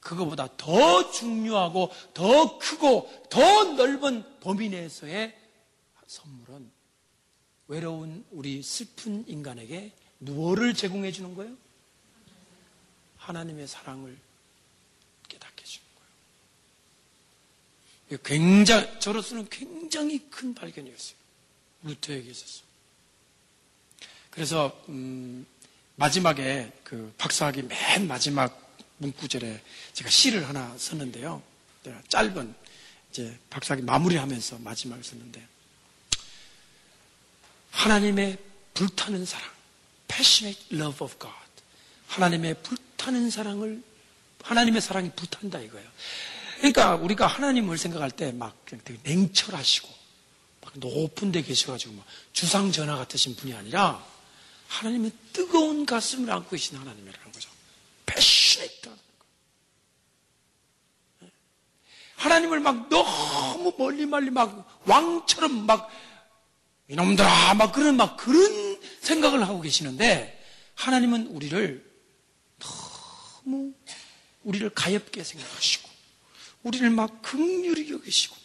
그거보다 더 중요하고 더 크고 더 넓은 범위 내에서의 선물은 외로운 우리 슬픈 인간에게 무엇을 제공해 주는 거예요? 하나님의 사랑을 굉장히, 저로서는 굉장히 큰 발견이었어요. 루터에게 있어서. 그래서, 음, 마지막에 그 박사학위 맨 마지막 문구절에 제가 시를 하나 썼는데요. 짧은 이제 박사학위 마무리하면서 마지막을 썼는데 하나님의 불타는 사랑, passionate love of God. 하나님의 불타는 사랑을 하나님의 사랑이 불탄다 이거예요. 그러니까 우리가 하나님을 생각할 때 막 되게 냉철하시고 막 높은 데 계셔가지고 막 주상 전화 같으신 분이 아니라 하나님의 뜨거운 가슴을 안고 계신 하나님이라는 거죠. 패셔네이트하는 거. 하나님을 막 너무 멀리 멀리 막 왕처럼 막 이놈들아 막 그런 막 그런 생각을 하고 계시는데 하나님은 우리를 너무 우리를 가엽게 생각하시고 우리를 막 극률히 여기시고.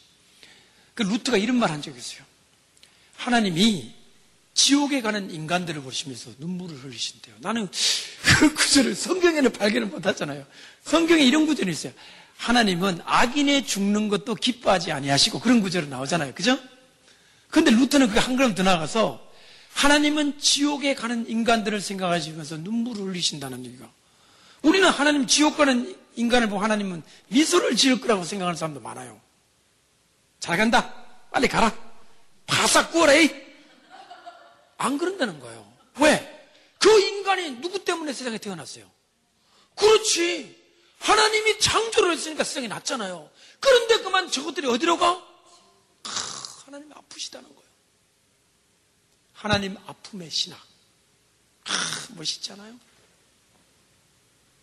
그 루트가 이런 말 한 적이 있어요. 하나님이 지옥에 가는 인간들을 보시면서 눈물을 흘리신대요. 나는 그 구절을 성경에는 발견을 못 하잖아요. 성경에 이런 구절이 있어요. 하나님은 악인의 죽는 것도 기뻐하지 아니하시고 그런 구절이 나오잖아요. 그죠? 근데 루트는 그게 한 걸음 더 나가서 하나님은 지옥에 가는 인간들을 생각하시면서 눈물을 흘리신다는 얘기가. 우리는 하나님 지옥 가는 인간을 보고 하나님은 미소를 지을 거라고 생각하는 사람도 많아요. 잘 간다. 빨리 가라. 바싹 구워라. 안 그런다는 거예요. 왜? 그 인간이 누구 때문에 세상에 태어났어요? 그렇지. 하나님이 창조를 했으니까 세상에 났잖아요. 그런데 그만 저것들이 어디로 가? 아, 하나님 아프시다는 거예요. 하나님 아픔의 신학. 아, 멋있잖아요.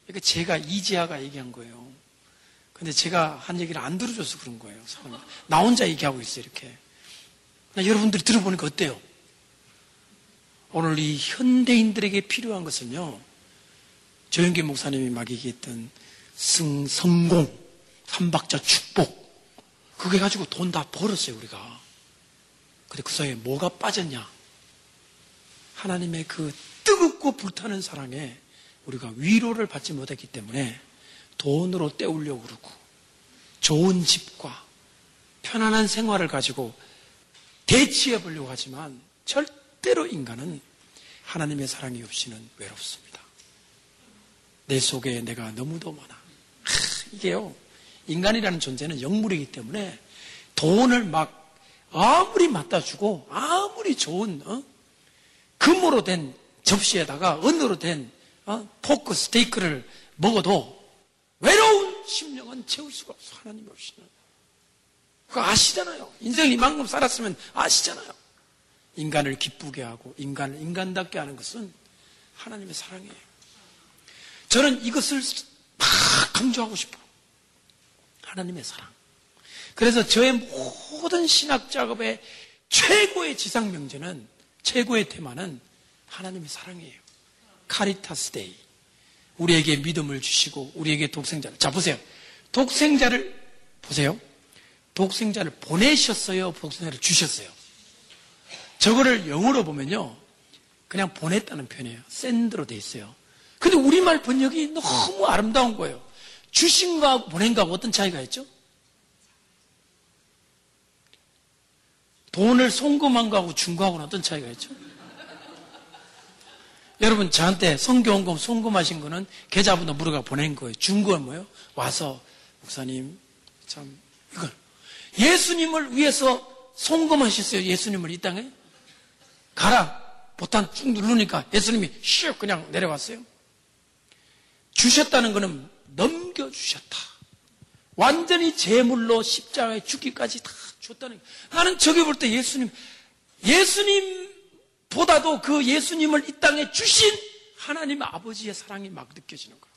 그러니까 제가 이지아가 얘기한 거예요. 근데 제가 한 얘기를 안 들어줘서 그런 거예요. 나 혼자 얘기하고 있어요, 이렇게. 여러분들이 들어보니까 어때요? 오늘 이 현대인들에게 필요한 것은요, 조영기 목사님이 막 얘기했던 승, 성공, 삼박자 축복, 그게 가지고 돈 다 벌었어요, 우리가. 근데 그 사이에 뭐가 빠졌냐? 하나님의 그 뜨겁고 불타는 사랑에 우리가 위로를 받지 못했기 때문에 돈으로 때우려고 그러고 좋은 집과 편안한 생활을 가지고 대치해 보려고 하지만 절대 로 인간은 하나님의 사랑이 없이는 외롭습니다. 내 속에 내가 너무도 많아. 하, 이게요. 인간이라는 존재는 영물이기 때문에 돈을 막 아무리 맞다 주고 아무리 좋은 어? 금으로 된 접시에다가 은으로 된 어? 포크 스테이크를 먹어도 외로운 심령은 채울 수가 없어 하나님 없이는 그거 아시잖아요 인생을 이만큼 살았으면 아시잖아요 인간을 기쁘게 하고 인간을 인간답게 하는 것은 하나님의 사랑이에요 저는 이것을 막 강조하고 싶어요 하나님의 사랑 그래서 저의 모든 신학 작업의 최고의 지상 명제는 최고의 테마는 하나님의 사랑이에요. Caritas Dei. 우리에게 믿음을 주시고 우리에게 독생자를. 자 보세요. 독생자를 보세요. 독생자를 보내셨어요. 독생자를 주셨어요. 저거를 영어로 보면요. 그냥 보냈다는 표현이에요. send로 돼 있어요. 근데 우리말 번역이 너무 아름다운 거예요. 주신과 보낸 거하고 어떤 차이가 있죠? 돈을 송금한 거하고 준 거하고는 어떤 차이가 있죠? 여러분 저한테 성교원금 송금하신 거는 계좌번호 물어가 보낸 거예요. 준건 뭐예요? 와서 목사님 참 이걸 예수님을 위해서 송금하셨어요. 예수님을 이 땅에 가라 보탄 쭉 누르니까 예수님이 슉 그냥 내려왔어요. 주셨다는 것은 넘겨주셨다. 완전히 제물로 십자가에 죽기까지 다 줬다는 거예요. 나는 저기 볼 때 예수님, 예수님보다도 그 예수님을 이 땅에 주신 하나님 아버지의 사랑이 막 느껴지는 거예요.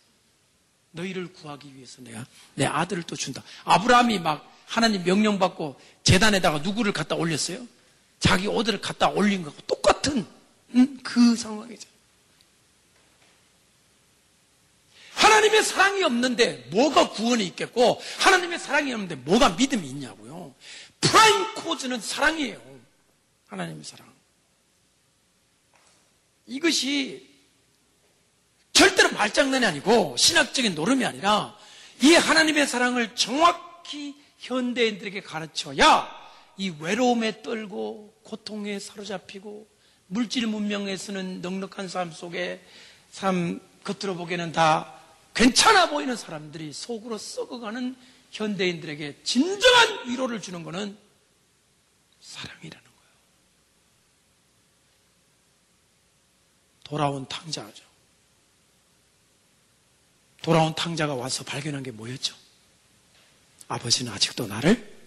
너희를 구하기 위해서 내가 내 아들을 또 준다. 아브라함이 막 하나님 명령 받고 재단에다가 누구를 갖다 올렸어요? 자기 오들을 갖다 올린 거하고 똑같은 음, 그 상황이죠. 하나님의 사랑이 없는데 뭐가 구원이 있겠고 하나님의 사랑이 없는데 뭐가 믿음이 있냐고요. prime cause는 사랑이에요. 하나님의 사랑. 이것이 절대로 말장난이 아니고 신학적인 놀음이 아니라 이 하나님의 사랑을 정확히 현대인들에게 가르쳐야 이 외로움에 떨고 고통에 사로잡히고 물질 문명에서는 넉넉한 삶 속에 삶 겉으로 보기에는 다 괜찮아 보이는 사람들이 속으로 썩어가는 현대인들에게 진정한 위로를 주는 것은 사랑이라는 거예요. 돌아온 탕자죠. 돌아온 탕자가 와서 발견한 게 뭐였죠? 아버지는 아직도 나를.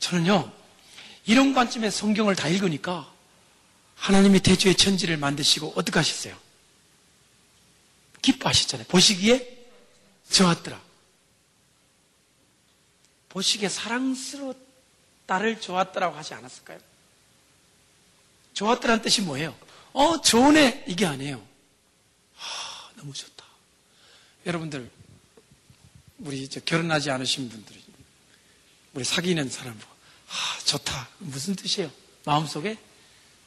저는요, 이런 관점의 성경을 다 읽으니까 하나님이 대주의 천지를 만드시고 어떻게 하셨어요? 기뻐하셨잖아요. 보시기에 좋았더라. 보시기에 사랑스러웠다를 좋았더라고 하지 않았을까요? 좋았더라는 뜻이 뭐예요? 어, 좋으네. 이게 아니에요. 아, 너무 좋다. 여러분들, 우리 결혼하지 않으신 분들이, 우리 사귀는 사람, 아, 좋다. 무슨 뜻이에요? 마음속에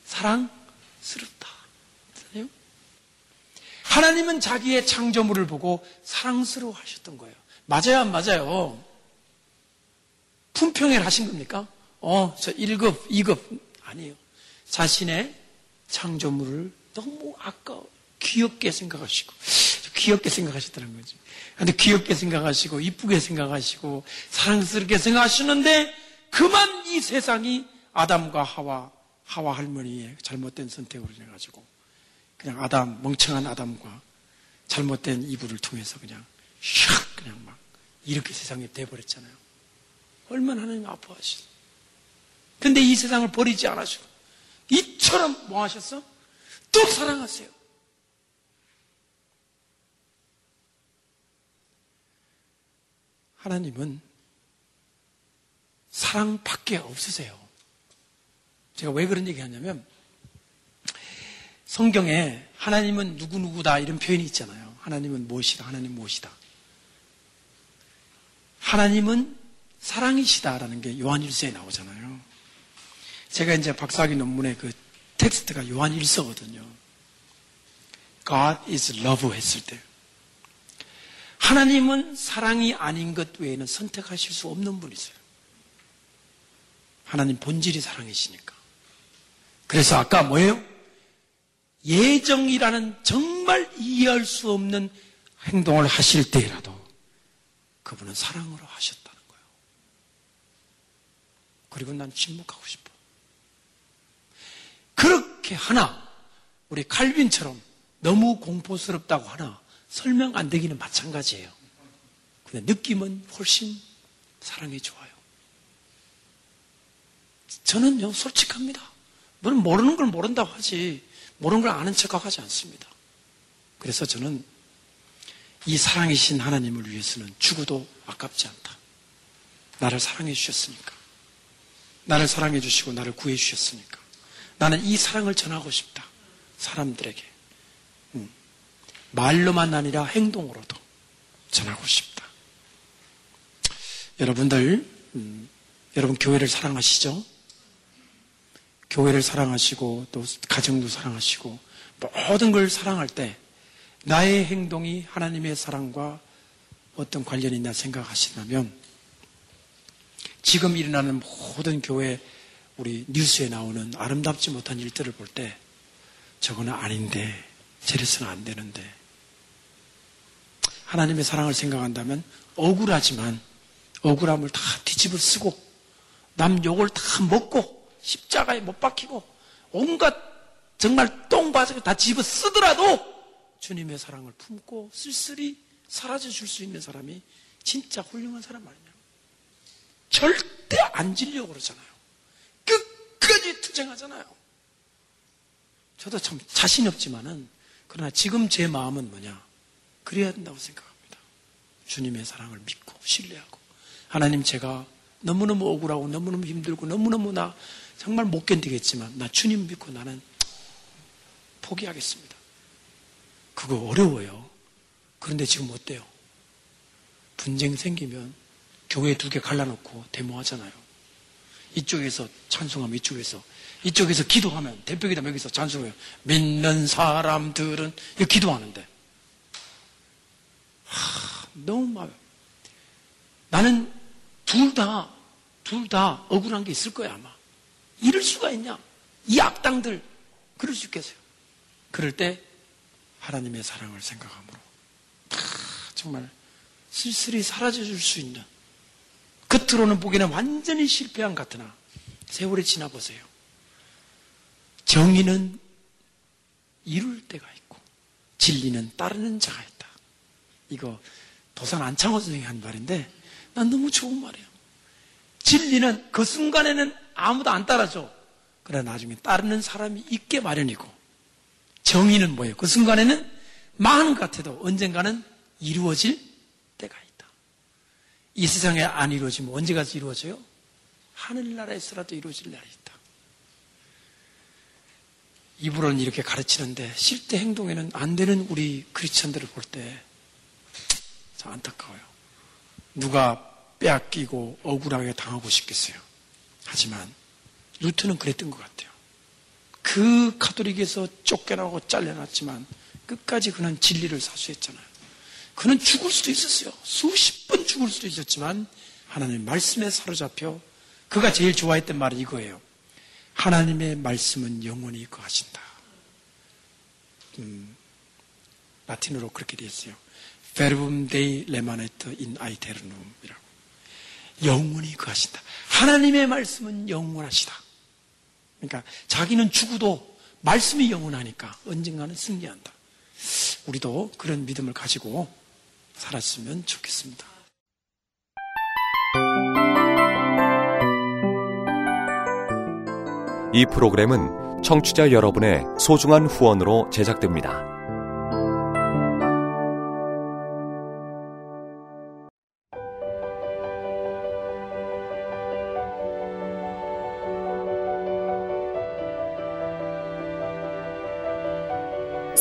사랑스럽다. 하나님은 자기의 창조물을 보고 사랑스러워 하셨던 거예요. 맞아요, 안 맞아요? 품평을 하신 겁니까? 어, 저 1급, 2급. 아니에요. 자신의 창조물을 너무 아까 귀엽게 생각하시고, 귀엽게 생각하셨다는 거지. 근데 귀엽게 생각하시고, 이쁘게 생각하시고, 사랑스럽게 생각하시는데, 그만 이 세상이 아담과 하와, 하와 할머니의 잘못된 선택으로 인해가지고, 그냥 아담, 멍청한 아담과 잘못된 이불을 통해서 그냥 샥 그냥 막 이렇게 세상에 돼버렸잖아요. 얼마나 하나님 아파하시죠. 근데 이 세상을 버리지 않으시고 이처럼 뭐 하셨어? 또 사랑하세요. 하나님은 사랑밖에 없으세요. 제가 왜 그런 얘기 하냐면 성경에 하나님은 누구누구다 이런 표현이 있잖아요. 하나님은 무엇이다, 하나님 무엇이다. 하나님은 사랑이시다라는 게 요한일서에 나오잖아요. 제가 이제 박사학위 논문의 그 텍스트가 요한일서거든요. God is love 했을 때. 하나님은 사랑이 아닌 것 외에는 선택하실 수 없는 분이세요. 하나님 본질이 사랑이시니까. 그래서 아까 뭐예요? 예정이라는 정말 이해할 수 없는 행동을 하실 때라도 그분은 사랑으로 하셨다는 거예요. 그리고 난 침묵하고 싶어. 그렇게 하나, 우리 칼빈처럼 너무 공포스럽다고 하나 설명 안 되기는 마찬가지예요. 근데 느낌은 훨씬 사랑이 좋아요. 저는요, 솔직합니다. 너는 모르는 걸 모른다고 하지, 모르는 걸 아는 척하고 하지 않습니다. 그래서 저는 이 사랑이신 하나님을 위해서는 죽어도 아깝지 않다. 나를 사랑해 주셨으니까. 나를 사랑해 주시고 나를 구해 주셨으니까. 나는 이 사랑을 전하고 싶다. 사람들에게. 음. 말로만 아니라 행동으로도 전하고 싶다. 여러분들, 음, 여러분 교회를 사랑하시죠? 교회를 사랑하시고 또 가정도 사랑하시고 모든 걸 사랑할 때 나의 행동이 하나님의 사랑과 어떤 관련이 있나 생각하신다면 지금 일어나는 모든 교회 우리 뉴스에 나오는 아름답지 못한 일들을 볼 때 저거는 아닌데 저래서는 안 되는데 하나님의 사랑을 생각한다면 억울하지만 억울함을 다 뒤집어 쓰고 남 욕을 다 먹고 십자가에 못 박히고 온갖 정말 똥바지를 다 집어 쓰더라도 주님의 사랑을 품고 쓸쓸히 사라져 줄 수 있는 사람이 진짜 훌륭한 사람 아니냐. 절대 안 질려고 그러잖아요. 끝까지 투쟁하잖아요. 저도 참 자신 없지만은 그러나 지금 제 마음은 뭐냐? 그래야 된다고 생각합니다. 주님의 사랑을 믿고 신뢰하고 하나님 제가 너무너무 억울하고 너무너무 힘들고 너무너무 나 정말 못 견디겠지만 나 주님 믿고 나는 포기하겠습니다. 그거 어려워요. 그런데 지금 어때요? 분쟁 생기면 교회 두 개 갈라놓고 데모하잖아요. 이쪽에서 찬송하면 이쪽에서 이쪽에서 기도하면 대표기도 여기서 찬송해요. 믿는 사람들은 이거 기도하는데 하, 너무 마음 나는 둘 다, 둘 다 억울한 게 있을 거야, 아마. 이럴 수가 있냐? 이 악당들, 그럴 수 있겠어요. 그럴 때 하나님의 사랑을 생각함으로 다 정말 쓸쓸히 사라져 줄 수 있는 겉으로는 보기에는 완전히 실패한 같으나 세월이 지나 보세요. 정의는 이룰 때가 있고 진리는 따르는 자가 있다. 이거 도산 안창호 선생이 한 말인데 난 너무 좋은 말이에요. 진리는 그 순간에는 아무도 안 따라줘. 그러나 나중에 따르는 사람이 있게 마련이고 정의는 뭐예요? 그 순간에는 많은 것 같아도 언젠가는 이루어질 때가 있다. 이 세상에 안 이루어지면 언제 가서 이루어져요? 하늘나라에서라도 이루어질 날이 있다. 입으로는 이렇게 가르치는데 실제 행동에는 안 되는 우리 크리스천들을 볼 때 참 안타까워요. 누가 빼앗기고 억울하게 당하고 싶겠어요. 하지만 루트는 그랬던 것 같아요. 그 카톨릭에서 쫓겨나고 잘려났지만 끝까지 그는 진리를 사수했잖아요. 그는 죽을 수도 있었어요. 수십 번 죽을 수도 있었지만 하나님의 말씀에 사로잡혀 그가 제일 좋아했던 말은 이거예요. 하나님의 말씀은 영원히 거하신다. 음, 라틴어로 그렇게 되어 있어요. Verbum Dei remanet in aeternum이라고. 영원히 거하신다. 하나님의 말씀은 영원하시다. 그러니까 자기는 죽어도 말씀이 영원하니까 언젠가는 승리한다. 우리도 그런 믿음을 가지고 살았으면 좋겠습니다. 이 프로그램은 청취자 여러분의 소중한 후원으로 제작됩니다.